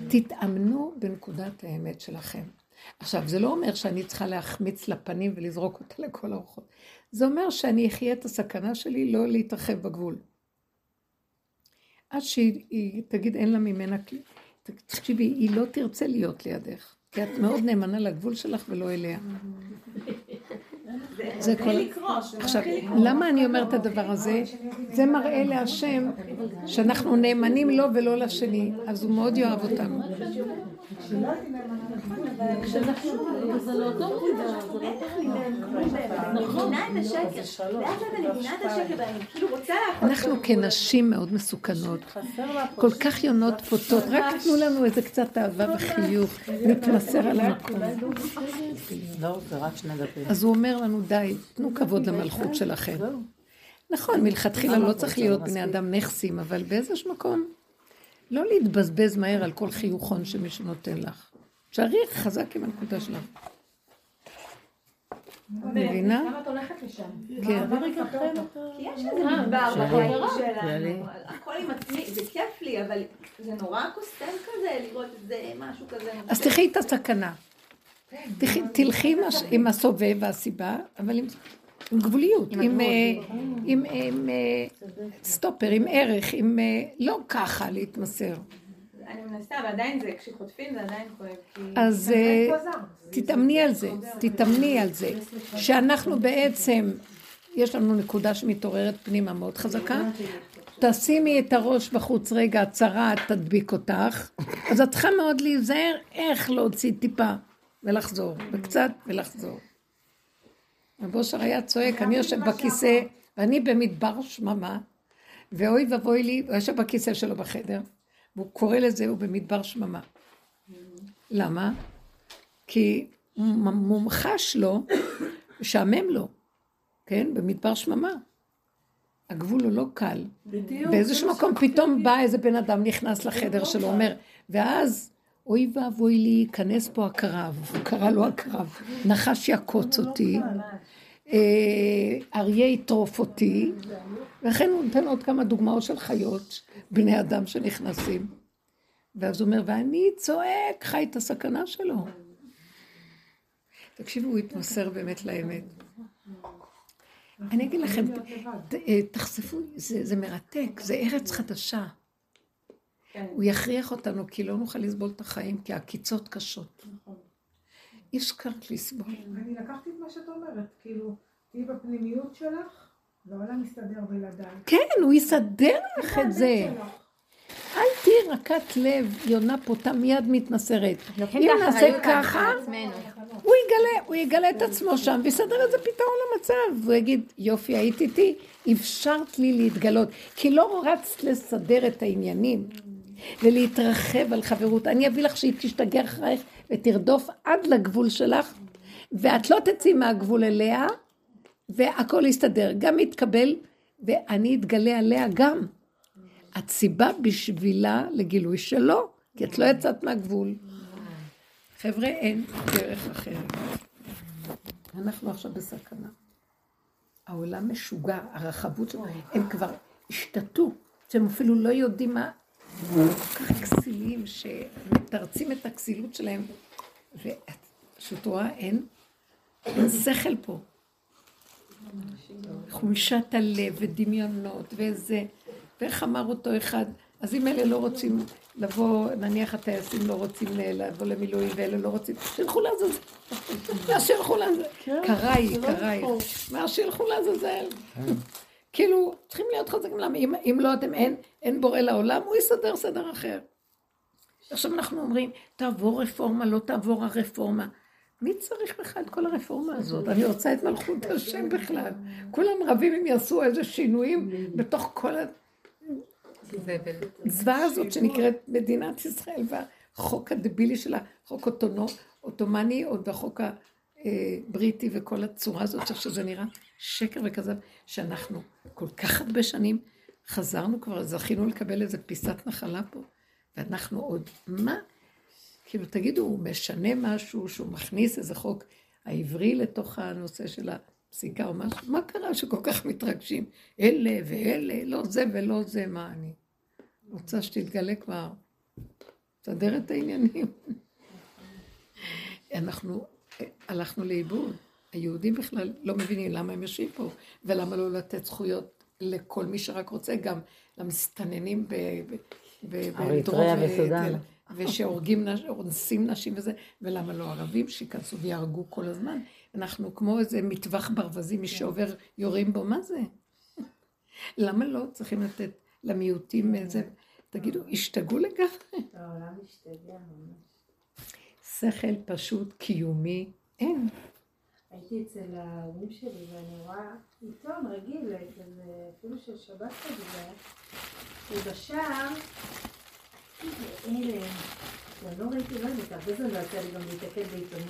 תתאמנו בנקודת האמת שלכם. עכשיו, זה לא אומר שאני צריכה להחמיץ לפנים ולזרוק אותה לכל הרוחות. זה אומר שאני אחיה את הסכנה שלי לא להתרחב בגבול. עד שהיא היא תגיד אין לה ממנה כלום. תקשיבי, היא לא תרצה להיות לידך, כי את מאוד נאמנה לגבול שלך ולא אליה. זה כל... עכשיו. למה אני אומרת את הדבר הזה? זה מראה להשם שאנחנו נאמנים לו ולא לשני, אז הוא מאוד יאהב אותנו. אנחנו כנשים מאוד מסוכנות, כל כך יונות פותות, רק תנו לנו איזה קצת אהבה וחיוך, נתמסר על המקום. לא. אז הוא אומר לנו, די, תנו כבוד למלכות שלכם. נכון, מלכתחילה לא צריך להיות בני אדם נכסים, אבל באיזשהו מקום, לא להתבזבז מהר על כל חיוכון שמישהו נותן לך. שערי חזק עם הנקודה שלך. מבינה? למה את הולכת לשם? כן. כי יש איזה מדבר בחיים. שלנו, הכל עם עצמי, זה כיף לי, אבל זה נורא קוסם כזה לראות איזה משהו כזה. אז תחי את הסכנה. תלכי עם הסובב והסיבה, אבל עם גבוליות, עם, אה, עם, עם אה, סטופר, עם ערך, עם אה, לא ככה להתמסר. אני מנסה, אבל עדיין זה, כשחוטפים זה עדיין כואב. אז אה, תתאמני על זה, תתאמני על זה, שאנחנו בעצם, יש לנו נקודה שמתעוררת פנימה מאוד חזקה, תשימי את הראש בחוץ רגע, הצרה תדביק אותך, אז את צריכה מאוד להיזהר איך להוציא טיפה ולחזור, וקצת ולחזור. רב אושר היה צועק, אני יושב בכיסא, ואני במדבר שממה, ואוי ואבוי לי, הוא יושב בכיסא שלו בחדר, והוא קורא לזה, הוא במדבר שממה. למה? כי מומחש לו, משעמם לו, כן? במדבר שממה. הגבול הוא לא קל. בדיוק. באיזשהו מקום פתאום בא איזה בן אדם נכנס לחדר שלו, אומר, ואז אוי ואבוי לי, ייכנס פה הקרב, הוא קרא לו הקרב, נחש יעקוץ אותי, אה, אריה יטרוף אותי, ולכן הוא נותן עוד כמה דוגמאות של חיות, בני אדם שנכנסים. ואז הוא אומר, ואני צועק, חי את הסכנה שלו. תקשיבו, הוא התמסר באמת לאמת. אני אגיד לכם, אה, תחשפו, זה, זה מרתק, זה ארץ חדשה. הוא יכריח אותנו, כי לא נוכל לסבול את החיים, כי העקיצות קשות. אי אפשר לסבול. אני לקחתי את מה שאת אומרת, כאילו, תהיי בפנימיות שלך, והעולם מסתדר בלעדיי. כן, הוא יסדר לך את זה. אל תהיי רכת לב, יונה פותה מיד מתנסרת. לוקחים אם את נעשה ככה. הוא יגלה, הוא יגלה את עצמו שם ויסדר איזה פתרון למצב. הוא יגיד, יופי, היית איתי, אפשרת לי להתגלות. כי לא רצת לסדר את העניינים ולהתרחב על חברות. אני אביא לך שהיא תשתגע אחרייך ותרדוף עד לגבול שלך, ואת לא תצאי מהגבול אליה, והכל יסתדר. גם יתקבל, ואני אתגלה עליה גם. את סיבה בשבילה לגילוי שלו, כי את לא יצאת מהגבול. חבר'ה, אין דרך אחרת. אנחנו עכשיו בסכנה. העולם משוגע, הרחבות שלו, הם כבר השתתו, שהם אפילו לא יודעים מה, כל כך כסילים, שמתרצים את הכסילות שלהם, ואת פשוט רואה, אין, אין שכל פה. חולשת הלב ודמיונות וזה, ואיך אמר אותו אחד, אז אם אלה לא רוצים לבוא, נניח הטייסים לא רוצים לבוא למילואים ואלה לא רוצים, שילכו לעזאזל. מה שילכו לעזאזל? קראי, קראי. מה שילכו לעזאזל? כאילו, צריכים להיות חזקים, למה? אם, אם לא אתם, אין, אין בורא לעולם, הוא יסדר סדר אחר. עכשיו אנחנו אומרים, תעבור רפורמה, לא תעבור הרפורמה. מי צריך בכלל את כל הרפורמה הזאת? אני רוצה את מלכות השם בכלל. כולם רבים אם יעשו איזה שינויים בתוך כל הזוועה הזאת שנקראת מדינת ישראל והחוק הדבילי של החוק אוטונו- אוטומני עוד והחוק הבריטי וכל הצורה הזאת, איך שזה נראה שקר וכזב, שאנחנו כל כך הרבה שנים חזרנו כבר, זכינו לקבל איזה פיסת נחלה פה, ואנחנו עוד, מה? כאילו, תגידו, הוא משנה משהו, שהוא מכניס איזה חוק העברי לתוך הנושא של הפסיקה או משהו? מה קרה שכל כך מתרגשים? אלה ואלה, לא זה ולא זה, מה אני? רוצה שתתגלה כבר. תסדר את העניינים. [laughs] אנחנו אה, הלכנו לאיבוד. היהודים בכלל לא מבינים למה הם יושבים פה, ולמה לא לתת זכויות לכל מי שרק רוצה, גם למסתננים ב... ב- ב- אריתריאה בדרום ו- וסודאן. ושהורגים, נש- אונסים נשים וזה, ולמה לא ערבים שייכנסו ויהרגו כל הזמן? אנחנו כמו איזה מטווח ברווזים, מי שעובר יורים בו, מה זה? [laughs] למה לא צריכים לתת למיעוטים איזה... תגידו, השתגעו לגמרי? העולם משתגע ממש. שכל פשוט קיומי, אין. הייתי אצל ההורים שלי ואני רואה עיתון רגיל, כזה, אפילו של שבת כזה, ובשער, אלה, אני לא ראיתי, לא יודעת, הרבה זמן לא יצא לי גם להתקל בעיתונים.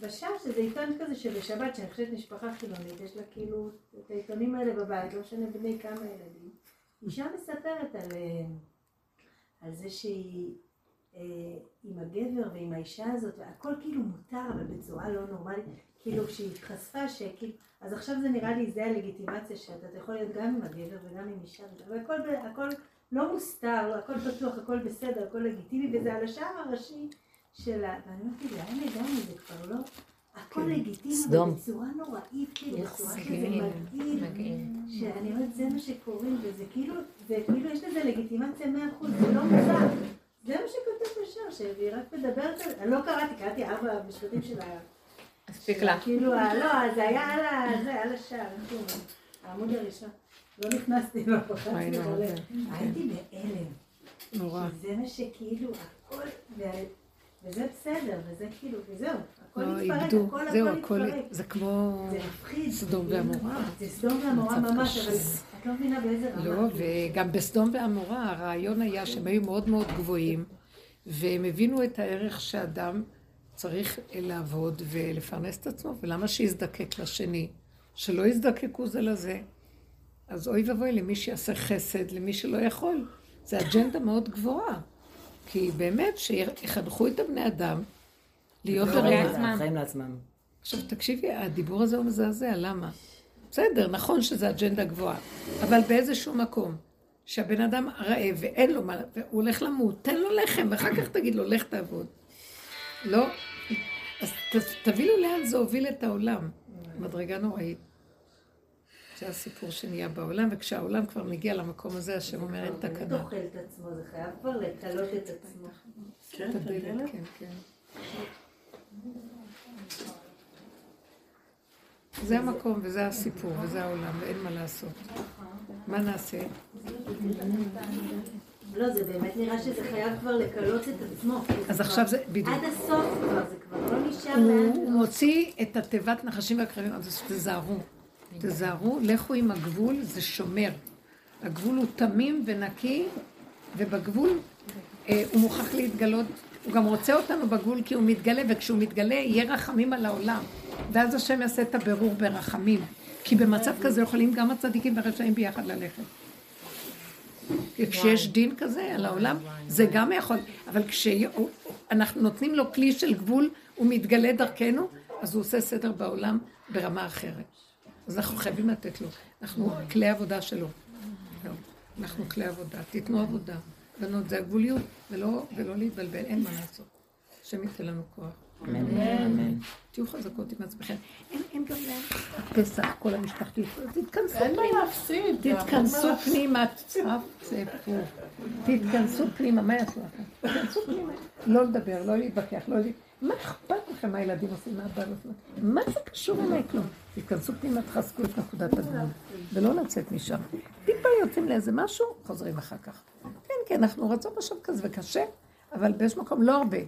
בשער שזה עיתון כזה שבשבת, שאני חושבת משפחה חילונית, יש לה כאילו את העיתונים האלה בבית, לא משנה בני כמה ילדים. אישה מספרת על, אה, על זה שהיא אה, עם הגבר ועם האישה הזאת, והכל כאילו מותר, אבל בצורה לא נורמלית. כאילו כשהיא חשפה שכאילו, אז עכשיו זה נראה לי, זה הלגיטימציה שאתה אתה יכול להיות גם עם הגבר וגם עם אישה, והכל הכל לא מוסתר, הכל פתוח, הכל בסדר, הכל לגיטימי, וזה על השער הראשי של ה... ואני אמרתי, לאן הגענו? זה כבר לא... הכל לגיטימי, אבל סדום. בצורה נוראית, כאילו, בצורה שזה מגעיל, מגעיל. שאני אומרת, זה מה שקוראים, וזה כאילו, זה כאילו יש לזה לגיטימציה 100%, זה לא מוזר. זה מה שכתוב בשער, שהיא רק מדברת על... אני לא קראתי, קראתי ארבע משפטים של ה... הספיק לה. כאילו, לא, זה היה על השער, לו? העמוד הראשון. לא נכנסתי, נו, בלב. זה- הייתי בהלם. נורא. זה מה שכאילו, הכל... וזה בסדר, וזה כאילו, וזהו, הכל לא, איבדו, הכל זהו, הכל. זה כמו. סדום ועמורה. זה סדום ועמורה ממש. אבל את לא מבינה באיזה רמה. לא, וגם בסדום ועמורה הרעיון היה שהם היו מאוד מאוד גבוהים, והם הבינו את הערך שאדם צריך לעבוד ולפרנס את עצמו, ולמה שיזדקק לשני? שלא יזדקקו זה לזה. אז אוי ואבוי למי שיעשה חסד, למי שלא יכול. זה אג'נדה מאוד גבוהה. כי באמת, שיחנכו את הבני אדם להיות החיים ברגע. לעצמם. עכשיו תקשיבי, הדיבור הזה הוא מזעזע, למה? בסדר, נכון שזה אג'נדה גבוהה, אבל באיזשהו מקום, שהבן אדם רעב ואין לו מה, והוא הולך למות, תן לו לחם, ואחר כך תגיד לו, לך תעבוד. לא? אז ת, תבינו לאן זה הוביל את העולם. מדרגה נוראית. זה הסיפור שנהיה בעולם, וכשהעולם כבר מגיע למקום הזה, השם אומר, אין זה באמת תקנה. אוכל את עצמו, זה חייב כבר לקלות את עצמו. כן, הדלת. כן, כן. זה המקום וזה הסיפור וזה העולם ואין מה לעשות. מה נעשה? לא, זה באמת נראה שזה חייב כבר לקלות את עצמו. אז עכשיו זה, בדיוק. עד הסוף כבר, זה כבר לא נשאר לאן הוא מוציא את התיבת נחשים והקרבים, אז תזהרו. תזהרו, לכו עם הגבול, זה שומר. הגבול הוא תמים ונקי, ובגבול אה, הוא מוכרח להתגלות. הוא גם רוצה אותנו בגבול כי הוא מתגלה, וכשהוא מתגלה יהיה רחמים על העולם. ואז השם יעשה את הבירור ברחמים. כי במצב כזה יכולים גם הצדיקים והרשעים ביחד ללכת. כשיש דין כזה על העולם, זה גם יכול, אבל כשאנחנו נותנים לו כלי של גבול, הוא מתגלה דרכנו, אז הוא עושה סדר בעולם ברמה אחרת. אז אנחנו חייבים לתת לו. אנחנו כלי עבודה שלו. אנחנו כלי עבודה. תיתנו עבודה. בנות, זה הגבוליות, ולא, ולא להתבלבל, אין מה לעשות. השם ייתן לנו כוח. אמן. אמן. תהיו חזקות עם עצמכם. אין, אין גם להם הפסח, כל המשפחתית. תתכנסו אין מה פנימה. להפסיד. תתכנסו פנימה, צפצפו. תתכנסו פנימה, מה יעשו לכם? תתכנסו פנימה. לא לדבר, לא להתווכח, לא ל... מה אכפת לכם מה הילדים עושים, מה הבעל עושים? מה זה קשור אליי כלום? תתכנסו פנימה, תחזקו את נקודת הגבול, ולא לצאת משם. טיפה יוצאים לאיזה משהו, חוזרים אחר כך. כן, כן, אנחנו רצון עכשיו כזה וקשה, אבל באיזשהו מקום לא הרבה.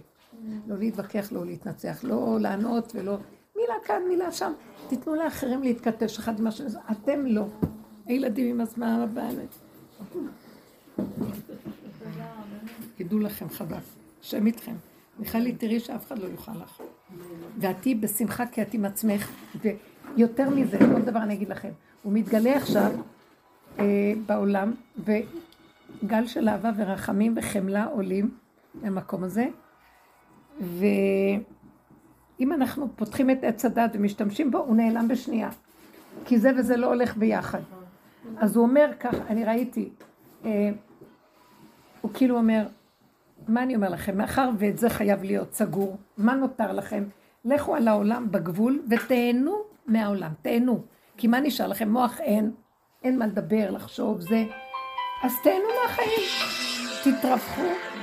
לא להתווכח, לא להתנצח, לא לענות ולא... מילה כאן, מילה שם. תיתנו לאחרים להתכתש אחד עם השני, אתם לא. הילדים עם הזמן הבא. ידעו לכם חדש, השם איתכם. מיכאלי, תראי שאף אחד לא יוכל לך. ואת תהיי בשמחה כי את עם עצמך, ויותר מזה, כל דבר אני אגיד לכם. הוא מתגלה עכשיו אה, בעולם, וגל של אהבה ורחמים וחמלה עולים למקום הזה, ואם אנחנו פותחים את עץ הדת ומשתמשים בו, הוא נעלם בשנייה. כי זה וזה לא הולך ביחד. אז הוא אומר כך, אני ראיתי, אה, הוא כאילו אומר, מה אני אומר לכם? מאחר ואת זה חייב להיות סגור, מה נותר לכם? לכו על העולם בגבול ותהנו מהעולם, תהנו. כי מה נשאר לכם? מוח אין, אין מה לדבר, לחשוב, זה. אז תהנו מהחיים, תתרווחו.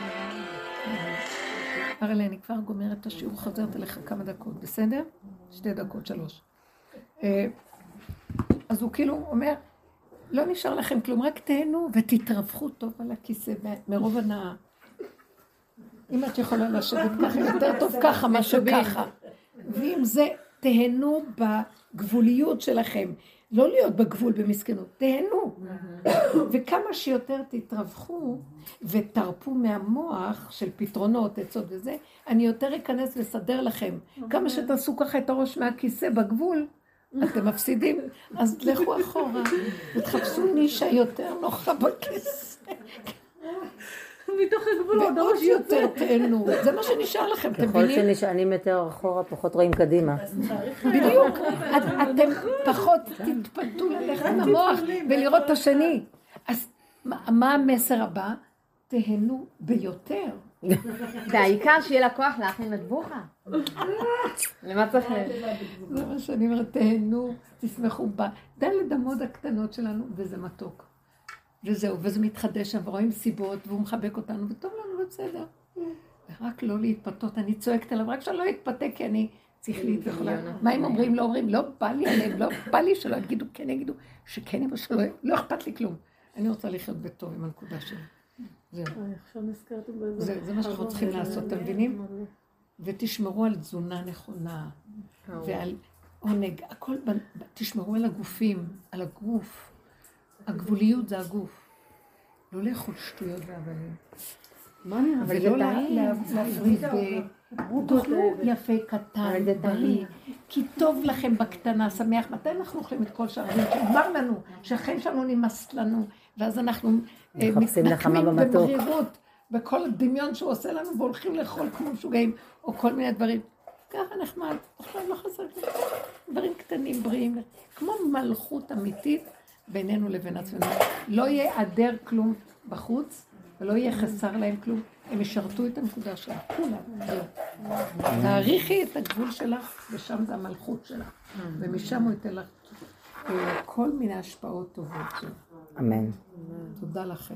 אראלה, אני כבר גומרת את השיעור, חוזרת אליך כמה דקות, בסדר? שתי דקות, שלוש. אה, אז הוא כאילו אומר, לא נשאר לכם כלום, רק תהנו ותתרווחו טוב על הכיסא מרוב הנאה. אם את יכולה לשבת ככה, יותר טוב ככה מאשר ככה. ואם זה, תהנו בגבוליות שלכם. לא להיות בגבול במסכנות, תהנו. וכמה שיותר תתרווחו ותרפו מהמוח של פתרונות, עצות וזה, אני יותר אכנס לסדר לכם. כמה שתעשו ככה את הראש מהכיסא בגבול, אתם מפסידים. אז לכו אחורה ותחפשו נישה יותר נוחה בכיסא. מתוך הגבולות, ועוד הראש יוצא. יותר תהנו. זה מה שנשאר לכם, אתם ככל מבינים? שנשענים יותר אחורה, פחות רואים קדימה. [laughs] בדיוק. את- אתם פחות תתפתו ללכת עם המוח ולראות את השני. אז מה המסר הבא? תהנו ביותר. [laughs] והעיקר שיהיה לה כוח להכין מטבוחה. [laughs] למה צריך ל... זה מה שאני אומרת, תהנו, תשמחו בדלת אמות הקטנות שלנו, וזה מתוק. וזהו, וזה מתחדש שם, ורואים סיבות, והוא מחבק אותנו, וטוב לנו, בסדר. ורק לא להתפתות, אני צועקת עליו, רק שלא יתפתה, כי אני שכלית וכולי. מה הם אומרים, לא אומרים, לא בא לי עליהם, לא בא לי שלא יגידו, כן יגידו, שכן יגידו, שלא, לא אכפת לי כלום. אני רוצה לחיות בטוב עם הנקודה שלי. זהו. באיזה... זה, זה מה שאנחנו צריכים לעשות, אתם מבינים? ותשמרו על תזונה נכונה, ועל עונג, הכל, תשמרו על הגופים, על הגוף. הגבוליות זה הגוף. לא לאכול שטויות והבלים. מה נראה? אבל לא להפריד ב... תאכלו יפה קטן, בריא. כי טוב לכם בקטנה, שמח. מתי אנחנו אוכלים את כל שאר הדברים? נגמר לנו, שהחיים שלנו נמאס לנו, ואז אנחנו אה, מתנקמים. במרירות, בכל הדמיון שהוא עושה לנו, והולכים לאכול כמו משוגעים, או כל מיני דברים. ככה נחמד, עכשיו לא חסר. דברים קטנים, בריאים, כמו מלכות אמיתית בינינו לבין עצמנו. לא ייעדר כלום בחוץ, ולא יהיה חסר להם כלום. הם ישרתו את הנקודה שלך, כולם. זהו. תעריכי את הגבול שלך, ושם זה המלכות שלך. ומשם הוא ייתן לך אה, כל מיני השפעות טובות. אמן. תודה לכם.